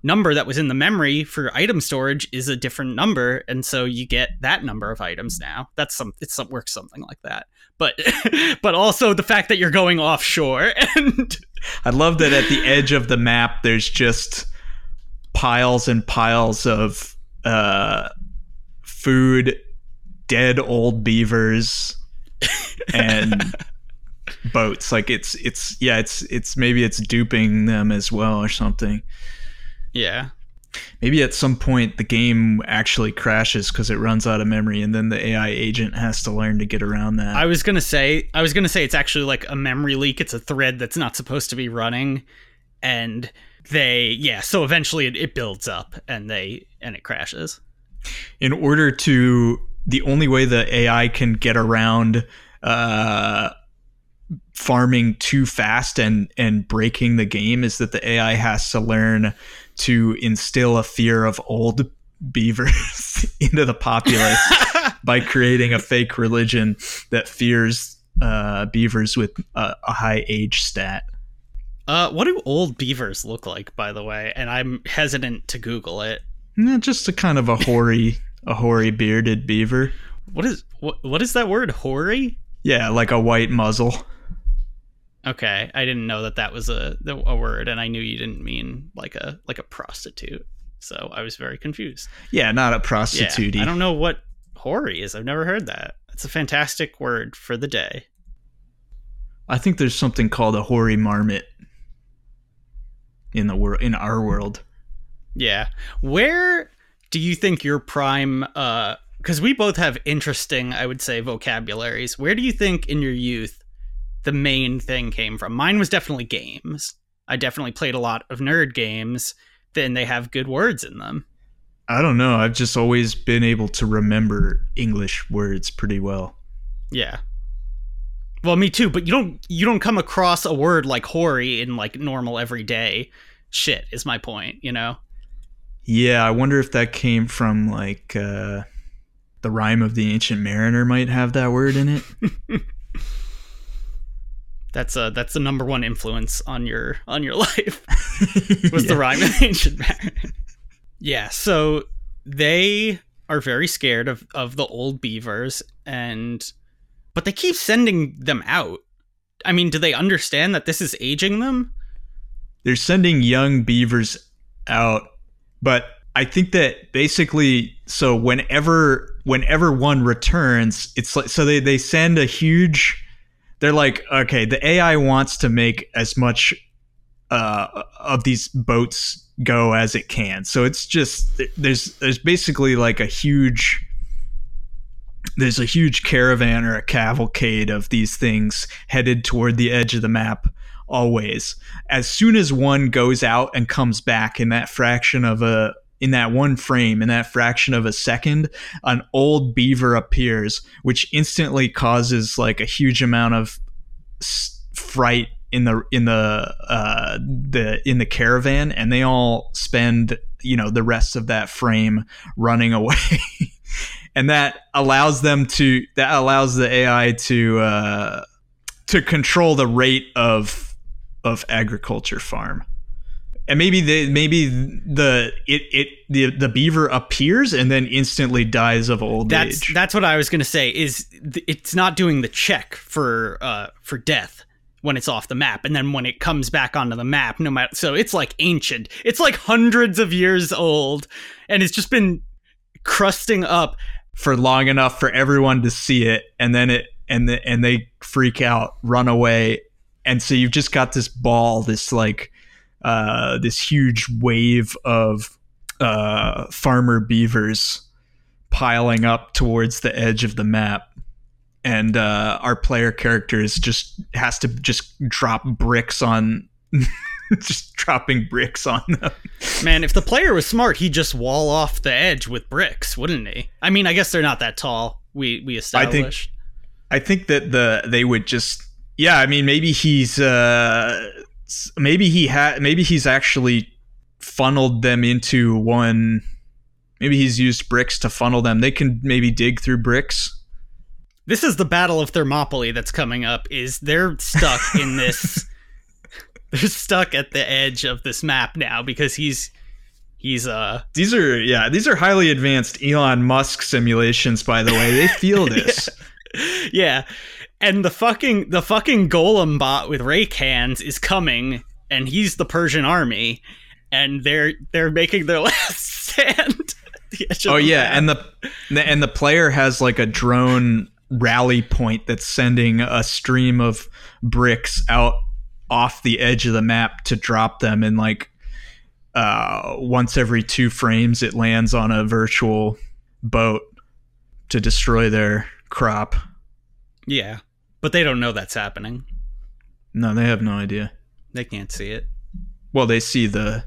number that was in the memory for item storage is a different number, and so you get that number of items now. That's some it's some works something like that. But *laughs* but also the fact that you're going offshore *laughs* and I love that at the edge of the map there's just piles and piles of uh food dead old beavers *laughs* and boats. Like it's it's yeah it's it's maybe it's duping them as well or something yeah. Maybe at some point the game actually crashes because it runs out of memory, and then the AI agent has to learn to get around that. i was gonna say i was gonna say it's actually like a memory leak. It's a thread that's not supposed to be running. And they yeah so eventually it, it builds up and they and it crashes. In order to, the only way the AI can get around uh, farming too fast and and breaking the game is that the AI has to learn to instill a fear of old beavers *laughs* into the populace *laughs* by creating a fake religion that fears uh, beavers with a, a high age stat. uh what do old beavers look like by the way and i'm hesitant to google it Nah, just a kind of a hoary, a hoary bearded beaver. what is what, what is that word hoary Yeah, like a white muzzle. Okay, I didn't know that that was a a word, and I knew you didn't mean like a like a prostitute. So I was very confused. Yeah, not a prostitute. Yeah. I don't know what hoary is. I've never heard that. It's a fantastic word for the day. I think there's something called a hoary marmot in the world, in our world. Yeah, where do you think your prime? uh Because we both have interesting, I would say, vocabularies. Where do you think in your youth the main thing came from? Mine was definitely games. I definitely played a lot of nerd games. Then they have good words in them. I don't know. I've just always been able to remember English words pretty well. Yeah. Well, me too, but you don't you don't come across a word like hoary in like normal everyday shit is my point, you know? Yeah, I wonder if that came from like uh, the rhyme of the ancient mariner might have that word in it. *laughs* That's uh that's the number one influence on your on your *laughs* life *laughs* was Yeah. the rhyme of ancient Marin. Yeah, so they are very scared of of the old beavers and but they keep sending them out. I mean, do they understand that this is aging them? They're sending young beavers out, but I think that basically, so whenever whenever one returns, it's like so they they send a huge. They're like, okay, the AI wants to make as much uh, of these boats go as it can. So it's just there's there's basically like a huge there's a huge caravan or a cavalcade of these things headed toward the edge of the map always as soon as one goes out and comes back in that fraction of a in that one frame in that fraction of a second an old beaver appears which instantly causes like a huge amount of fright in the in the uh the in the caravan and they all spend you know the rest of that frame running *laughs* away and that allows them to that allows the AI to uh, to control the rate of of agriculture farm. And maybe the maybe the it it the the beaver appears and then instantly dies of old that's, age. That's what I was gonna say. Is it's not doing the check for uh for death when it's off the map and then when it comes back onto the map no matter so it's like ancient it's like hundreds of years old and it's just been crusting up for long enough for everyone to see it and then it and the, and they freak out run away and so you've just got this ball this like uh this huge wave of uh farmer beavers piling up towards the edge of the map and uh our player characters just has to just drop bricks on *laughs* just dropping bricks on them. Man, if the player was smart, he'd just wall off the edge with bricks, wouldn't he? I mean, I guess they're not that tall. We we established. I think, I think that the they would just yeah. I mean, maybe he's uh maybe he had maybe he's actually funneled them into one. Maybe he's used bricks to funnel them. They can maybe dig through bricks. This is the Battle of Thermopylae that's coming up. Is they're stuck in this *laughs* they're stuck at the edge of this map now because he's he's uh these are yeah these are highly advanced Elon Musk simulations by the way they feel *laughs* this yeah. yeah and the fucking the fucking golem bot with rake hands is coming and he's the Persian army and they're they're making their *laughs* last stand. Oh yeah map. and the and the player has like a drone rally point that's sending a stream of bricks out off the edge of the map to drop them and like uh, once every two frames it lands on a virtual boat to destroy their crop. Yeah but they don't know that's happening. No they have no idea. They can't see it. Well they see the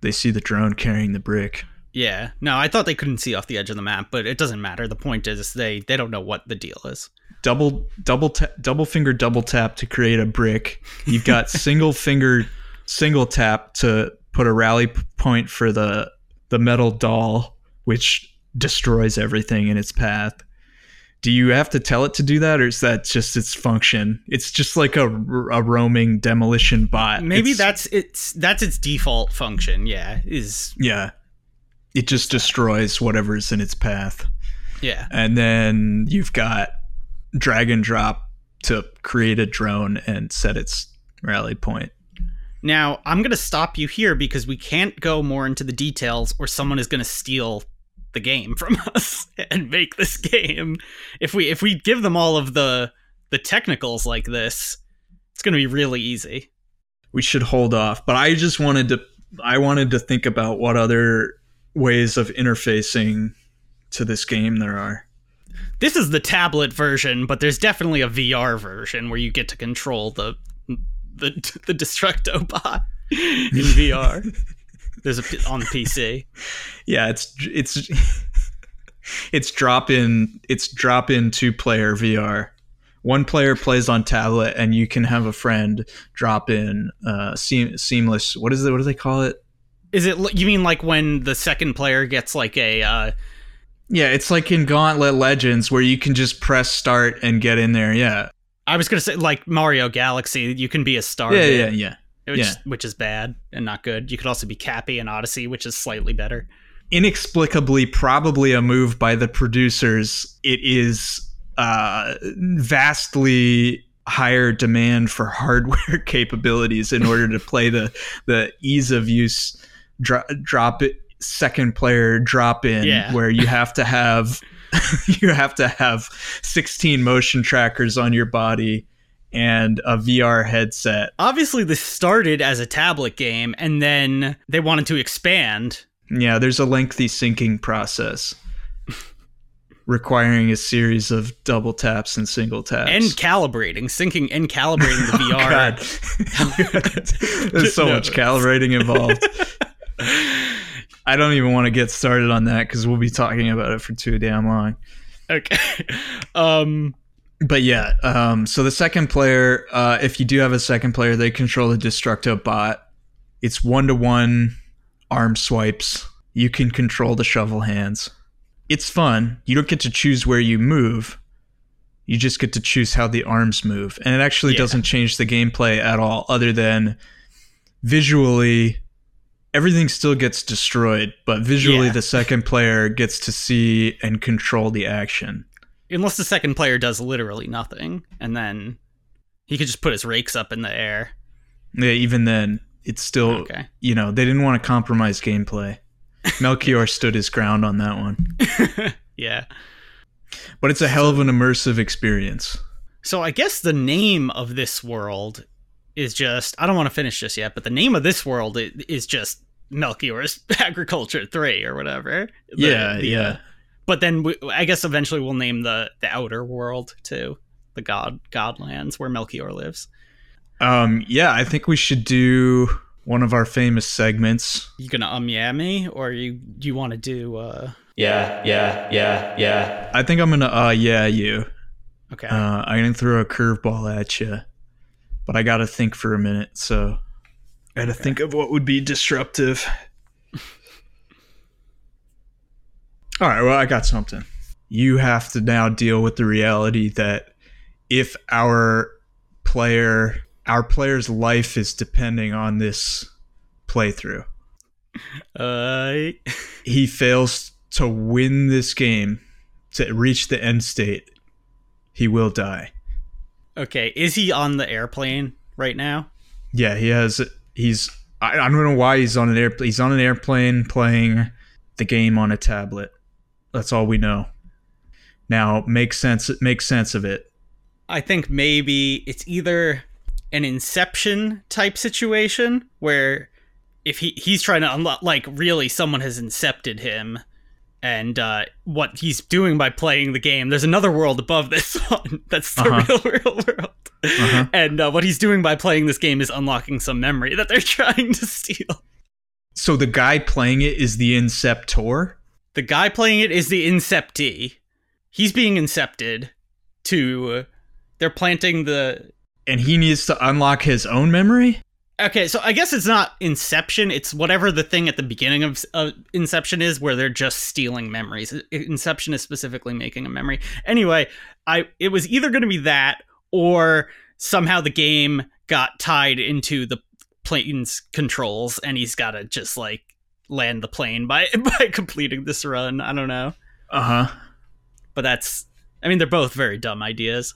they see the drone carrying the brick. Yeah. No i thought they couldn't see off the edge of the map but it doesn't matter. The point is they they don't know what the deal is. Double double ta- double finger double tap to create a brick. You've got *laughs* single finger single tap to put a rally point for the the metal doll, which destroys everything in its path. Do you have to tell it to do that, or is that just its function? It's just like a, a roaming demolition bot. Maybe it's, that's its that's its default function. Yeah, is yeah. It just destroys whatever's in its path. Yeah, and then you've got drag and drop to create a drone and set its rally point. Now, I'm going to stop you here because we can't go more into the details or someone is going to steal the game from *laughs* us and make this game. If we if we give them all of the the technicals like this, it's going to be really easy. We should hold off, but I just wanted to I wanted to think about what other ways of interfacing to this game there are this is the tablet version, but there's definitely a VR version where you get to control the the the Destructobot *laughs* in VR. *laughs* There's a on the PC. *laughs* Yeah, it's it's *laughs* it's drop in it's drop in two player VR. One player plays on tablet, and you can have a friend drop in uh, seam, seamless. What is it? What do they call it? Is it you mean like when the second player gets like a uh, yeah, it's like in Gauntlet Legends where you can just press start and get in there. Yeah. I was gonna say like Mario Galaxy, you can be a star. Yeah, yeah, yeah. Which, yeah. which is bad and not good. You could also be Cappy in Odyssey, which is slightly better. Inexplicably, probably a move by the producers. It is uh, vastly higher demand for *laughs* hardware *laughs* capabilities in order to play the the ease of use dro- drop it second player drop in Yeah. *laughs* where you have to have you have to have 16 motion trackers on your body and a VR headset. Obviously, this started as a tablet game, and then they wanted to expand. Yeah, there's a lengthy syncing process *laughs* requiring a series of double taps and single taps. and calibrating, syncing and calibrating the *laughs* Oh, VR. God. *laughs* There's so No. much calibrating involved. I don't even want to get started on that because we'll be talking about it for too damn long. Okay. Um. But yeah, um, so the second player, uh, if you do have a second player, they control the Destructo bot. It's one to one arm swipes. You can control the shovel hands. It's fun. You don't get to choose where you move. You just get to choose how the arms move. And it actually Yeah. doesn't change the gameplay at all, other than visually, everything still gets destroyed, but visually, Yeah. the second player gets to see and control the action. Unless the second player does literally nothing, and then he could just put his rakes up in the air. Yeah, even then, it's still Okay. you know they didn't want to compromise gameplay. *laughs* Melchior stood his ground on that one, *laughs* Yeah. but it's a hell of an immersive experience. So I guess the name of this world is just I don't want to finish this yet, but the name of this world is just Melchior's *laughs* Agriculture 3 or whatever. The- yeah, the, uh, yeah. But then we, I guess eventually we'll name the the outer world too. The god godlands where Melchior lives. Um, yeah, I think we should do one of our famous segments. You gonna um yeah me or you you want to do uh Yeah, yeah, yeah, yeah. I think I'm gonna uh yeah you. okay Uh, I'm gonna throw a curveball at you, but I gotta think for a minute. So I gotta think of what would be disruptive. All right, well, I got something. You have to now deal with the reality that if our player, our player's life is depending on this playthrough, uh he fails to win this game to reach the end state, he will die. okay is he on the airplane right now? Yeah, he has. He's. I, I don't know why he's on an airplane. He's on an airplane playing the game on a tablet. That's all we know. Now, make sense. Make sense of it. I think maybe it's either an inception type situation where if he he's trying to unlock like really someone has incepted him and uh, what he's doing by playing the game there's another world above this *laughs* one that's the Uh-huh. real real world Uh-huh. and uh, what he's doing by playing this game is unlocking some memory that they're *laughs* trying to steal So the guy playing it is the Inceptor. The guy playing it is the inceptee he's being incepted to they're planting the and he needs to unlock his own memory. Okay, so I guess it's not Inception. It's whatever the thing at the beginning of uh, Inception is, where they're just stealing memories. Inception is specifically making a memory. Anyway, I it was either going to be that, or somehow the game got tied into the plane's controls, and he's got to just like land the plane by *laughs* by completing this run. I don't know, Uh huh. but that's. I mean, they're both very dumb ideas.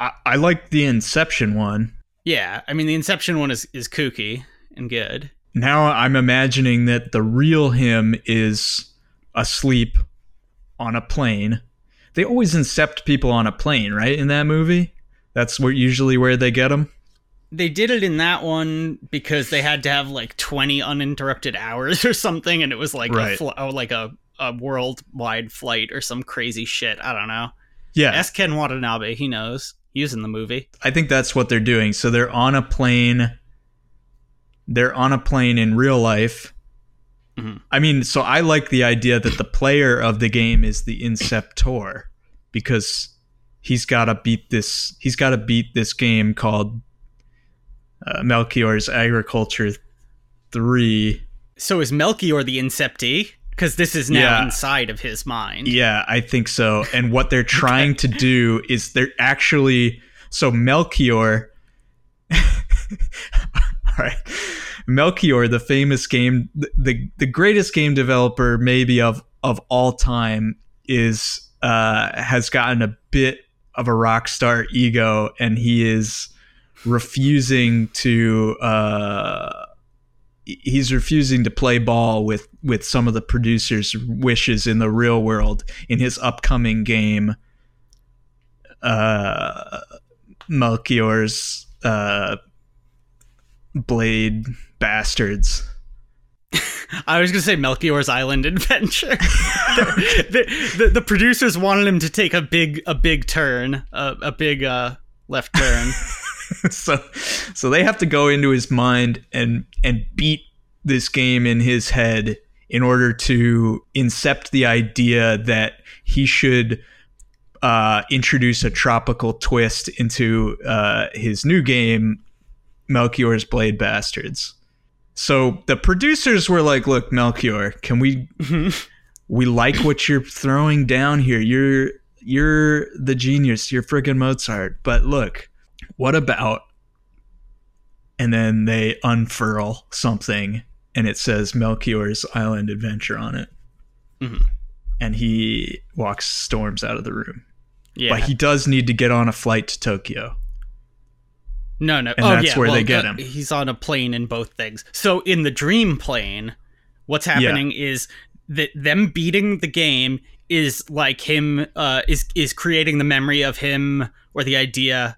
I, I like the Inception one. Yeah, I mean, the Inception one is is kooky and good. Now I'm imagining that the real him is asleep on a plane. They always incept people on a plane, right? In that movie, that's where usually where they get them. They did it in that one because they had to have like 20 uninterrupted hours *laughs* or something and it was like a fl- oh, like a, a worldwide flight or some crazy shit i don't know Yeah, ask ken watanabe he knows he was in the movie I think that's what they're doing. So they're on a plane. They're on a plane in real life. Mhm. I mean, so I like the idea that the player of the game is the Inceptor because he's got to beat this. He's got to beat this game called uh, Melchior's Agriculture Three. so is melchior the inceptee because this is now Yeah. inside of his mind Yeah, I think so. And what they're *laughs* trying to do is they're actually so Melchior. *laughs* All right, Melchior, the famous game, the the greatest game developer maybe of of all time, is uh, has gotten a bit of a rock star ego, and he is refusing to. Uh, he's refusing to play ball with with some of the producers' wishes in the real world in his upcoming game. Uh, Melchior's uh, Blade Bastards. I was gonna say Melchior's Island Adventure. the, *laughs* the, the, the producers wanted him to take a big a big turn, a, a big uh, left turn. *laughs* *laughs* so so they have to go into his mind and and beat this game in his head in order to incept the idea that he should uh, introduce a tropical twist into uh, his new game, Melchior's Blade Bastards. So the producers were like, "Look, Melchior, can we? *laughs* we like what you're throwing down here. You're you're the genius. You're friggin' Mozart. But look, what about?" And then they unfurl something, and it says Melchior's Island Adventure on it. Mhm. And he walks storms out of the room. Yeah. But he does need to get on a flight to Tokyo. No, no. And oh, that's yeah, where well, they get him. He's on a plane in both things. So in the dream plane, what's happening is that them beating the game is like him uh, is is creating the memory of him or the idea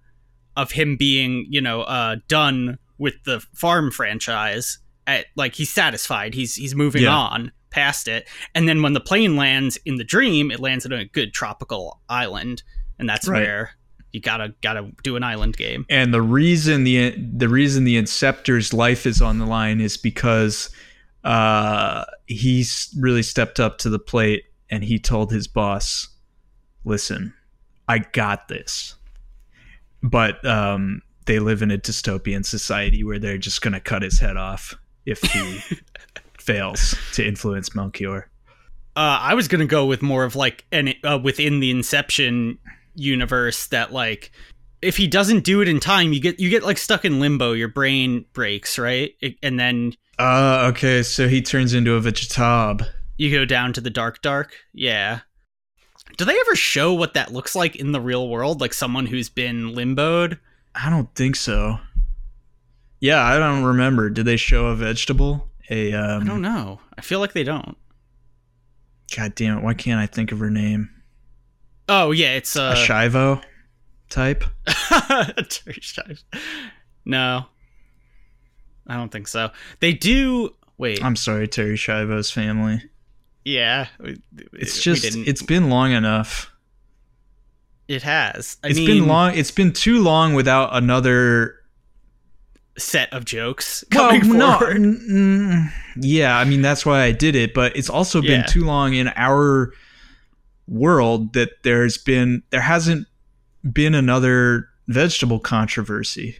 of him being you know uh, done with the farm franchise. At like he's satisfied. He's he's moving Yeah. on past it. And then when the plane lands in the dream, it lands in a good tropical island, and that's Right. where you gotta gotta do an island game. And the reason the the reason the Inceptor's life is on the line is because uh, he's really stepped up to the plate and he told his boss, "Listen, I got this." But um, they live in a dystopian society where they're just going to cut his head off if he *laughs* fails to influence Melchior. Uh, I was gonna go with more of like an uh, within the Inception universe that like if he doesn't do it in time, you get you get like stuck in limbo. Your brain breaks, right? It, and then Uh, okay, so he turns into a vegetab. you go down to the dark, dark. Yeah. Do they ever show what that looks like in the real world? Like someone who's been limboed? I don't think so. Yeah, I don't remember. Did they show a vegetable? A um, I don't know. I feel like they don't. God damn it! Why can't I think of her name? Oh yeah, it's a uh. Schiavo type. *laughs* No, I don't think so. They do. Wait. I'm sorry, Terri Schiavo's family. Yeah, we- It's just it's been long enough. it has. I It's mean, been long. It's been too long without another. set of jokes *laughs* Well, coming no, forward. mm, yeah, I mean that's why I did it, but it's also been Yeah. too long in our world that there's been there hasn't been another vegetable controversy.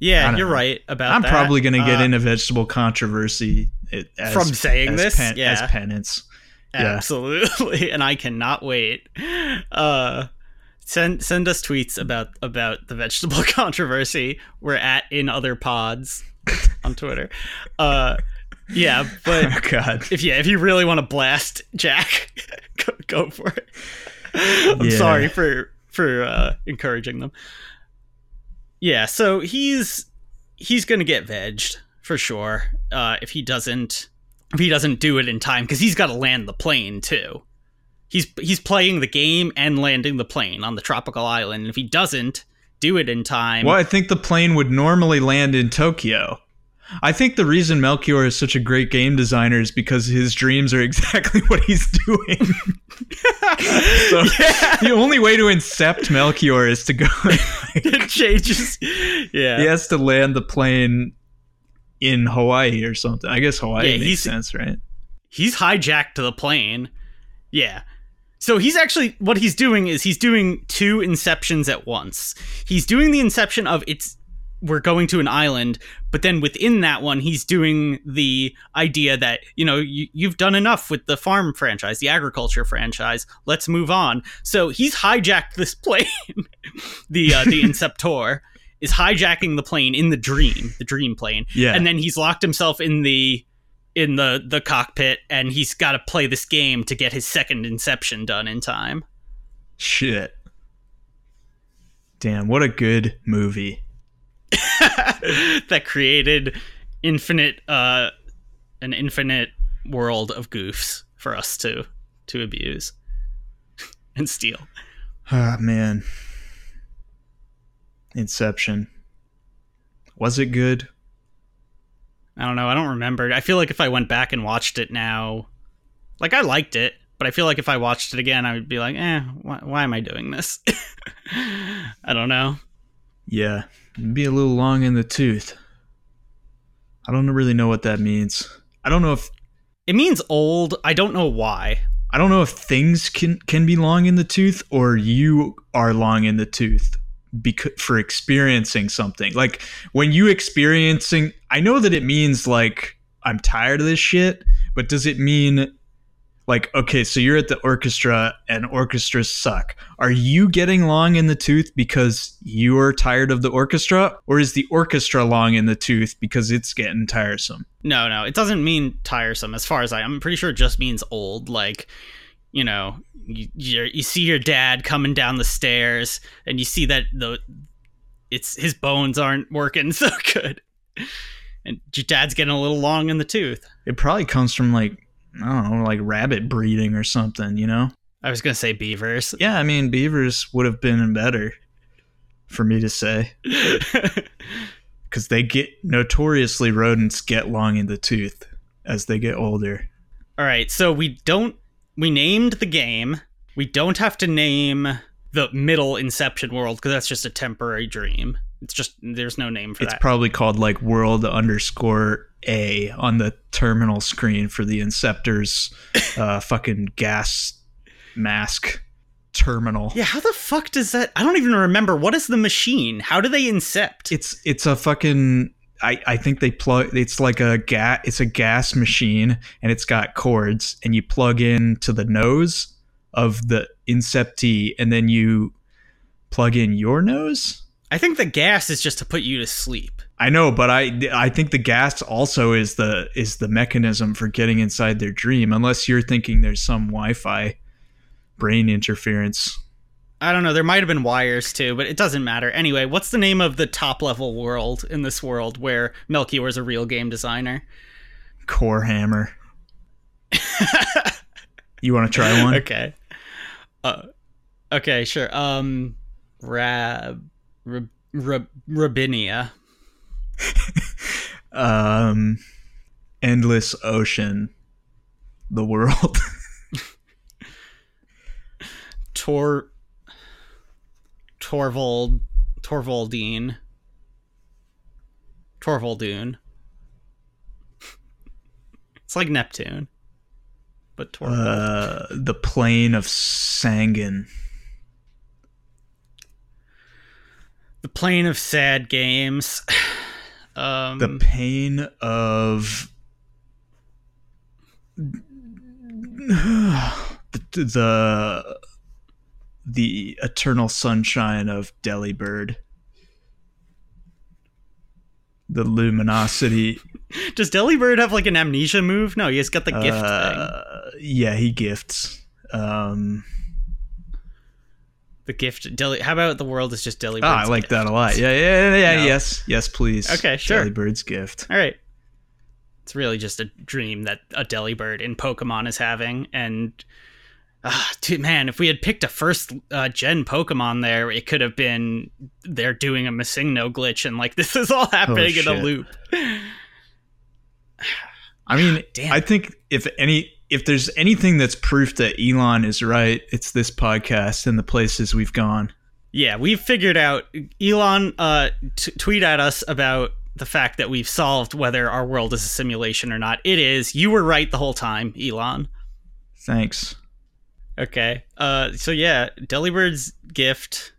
Yeah, you're know. right about I'm that. probably going to get Uh, into vegetable controversy as, From saying this? pen- Yeah. as penance. yeah. absolutely, *laughs* and I cannot wait. Uh, send send us tweets about about the vegetable *laughs* controversy. We're at in other pods on Twitter. Uh, yeah, but *laughs* oh God. if yeah, if you really want to blast Jack, go, go for it. I'm Yeah. sorry for for uh, encouraging them. Yeah, so he's he's gonna get vegged for sure. Uh, if he doesn't if he doesn't do it in time, because he's got to land the plane too. He's he's playing the game and landing the plane on the tropical island. And if he doesn't do it in time, Well, I think the plane would normally land in Tokyo. I think the reason Melchior is such a great game designer is because his dreams are *laughs* exactly what he's doing. *laughs* so the only way to incept Melchior is to go. *laughs* it changes. Yeah, he has to land the plane in Hawaii or something. I guess Hawaii Yeah, makes sense, right? he's hijacked to the plane. Yeah. So he's actually what he's doing is he's doing two inceptions at once. He's doing the inception of it's we're going to an island, but then within that one he's doing the idea that, you know, you, you've done enough with the farm franchise, the agriculture franchise. Let's move on. So he's hijacked this *laughs* plane. the uh, the *laughs* inceptor is hijacking the plane in the dream, the dream plane Yeah. and then he's locked himself in the in the the cockpit and he's got to play this game to get his second inception done in time Shit. Damn, what a good movie. *laughs* that created infinite uh an infinite world of goofs for us to to abuse *laughs* and steal. Ah, man. Inception. Was it good? I don't know. I don't remember. I feel like if I went back and watched it now, like I liked it, but I feel like if I watched it again, I would be like, eh, why, why am I doing this? *laughs* I don't know. Yeah, it'd be a little long in the tooth. I don't really know what that means. I don't know if It means old. I don't know why. I don't know if things can can be long in the tooth or you are long in the tooth because for experiencing something. Like when you experiencing I know that it means like I'm tired of this shit, but does it mean like okay, so you're at the orchestra and orchestras suck. Are you getting long in the tooth because you are tired of the orchestra or is the orchestra long in the tooth because it's getting tiresome? No, no, it doesn't mean tiresome. As far as I, I'm pretty sure it just means old. Like, you know, you you're, you see your dad coming down the stairs, and you see that the it's his bones aren't working *laughs* so good, and your dad's getting a little long in the tooth. It probably comes from like I don't know, like rabbit breeding or something, you know? I was gonna say beavers. Yeah, I mean, beavers would have been better for me to say *laughs* because they get notoriously rodents get long in the tooth as they get older. All right, so we don't we named the game. We don't have to name the middle Inception world because that's just a temporary dream. It's just there's no name for It's that. It's probably called like world underscore A on the terminal screen for the Inceptor's uh, fucking gas mask terminal. yeah, how the fuck does that? I don't even remember. What is the machine? How do they incept? It's it's a fucking I, I think they plug it's like a gas it's a gas machine and it's got cords and you plug in to the nose of the inceptee and then you plug in your nose I think the gas is just to put you to sleep. I know but I I think the gas also is the is the mechanism for getting inside their dream unless you're thinking there's some Wi-Fi brain interference I don't know. There might have been wires too, but it doesn't matter. Anyway, what's the name of the top level world in this world where Melchior is a real game designer? core hammer you want to try one *laughs* okay. Uh, okay, sure. Um, Rab, Rab, Rab, Rabinia. *laughs* um endless ocean the world *laughs* Tor, Torvald, Torvaldine, Torvaldune. *laughs* It's like Neptune, but Torvald. uh the plane of sangan the plane of sad games. *sighs* Um, the pain of *sighs* the, the the eternal sunshine of Delibird. The luminosity. *laughs* Does Delibird have like an amnesia move? No, he's got the gift thing. uh, yeah, he gifts. Um, The gift. Deli- How about the world is just Delibird's ah, I like gift? that a lot. Yeah, yeah, yeah. yeah No. Yes, yes, please. Okay, sure. Delibird's gift. All right. It's really just a dream that a Delibird in Pokemon is having, and ah, dude, man, if we had picked a first uh, gen Pokemon there, it could have been they're doing a MissingNo glitch, and like *laughs* this is all happening in a Oh, loop. *sighs* I mean, Damn. I think if any, if there's anything that's proof that Elon is right, it's this podcast and the places we've gone. Yeah, we've figured out. Elon, uh, t- tweet at us about the fact that we've solved whether our world is a simulation or not. It is. You were right the whole time, Elon. Thanks. Okay. Uh, so yeah, Delibird's gift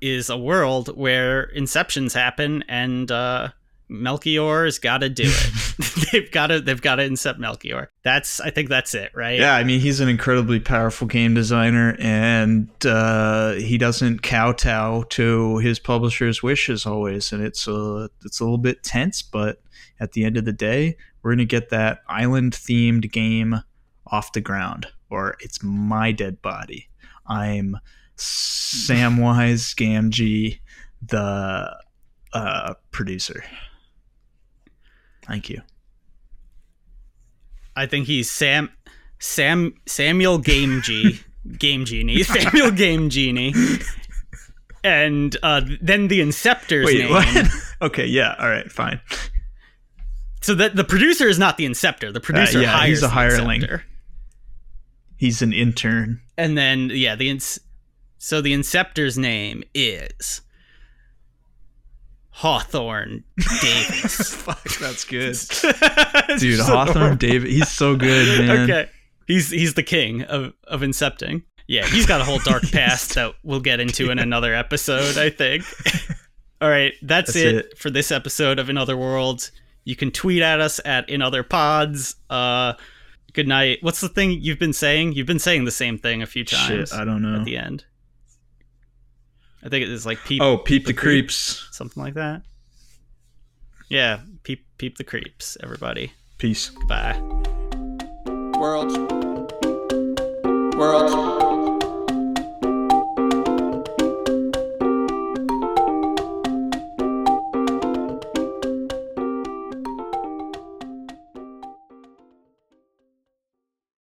is a world where inceptions happen, and uh, Melchior's got to do it. *laughs* *laughs* they've got to. They've got to incept Melchior. That's. I think that's it, right? Yeah, I mean, he's an incredibly powerful game designer, and uh, he doesn't kowtow to his publisher's wishes always, and it's a it's a little bit tense. But at the end of the day, we're gonna get that island themed game off the ground, or it's my dead body. I'm Samwise Gamgee, the uh, producer. Thank you. I think he's Sam Sam Samuel Game G *laughs* Game Genie Samuel Game Genie, and uh, then the Inceptor's Wait, name. what? *laughs* okay, yeah, all right, fine. So that the producer is not the Inceptor. The producer Uh, yeah, hires he's a hireling. Inceptor. He's an intern. and then yeah, the ins- so the Inceptor's name is Hawthorne Davis. *laughs* Fuck, that's good. *laughs* Dude, Hawthorne horrible. David, he's so good, *laughs* man. Okay, he's he's the king of of incepting. Yeah, he's got a whole dark past that we'll get into in another episode. I think. All right, that's, That's it, it. for this episode of In Other Worlds. You can tweet at us at In Other Pods. Uh, good night. What's the thing you've been saying? You've been saying the same thing a few times Shit, I don't know. at the end. I think it is like peep. Oh, peep the, the creeps. something like that. Yeah, peep peep the creeps, everybody. Peace. Bye. World. World.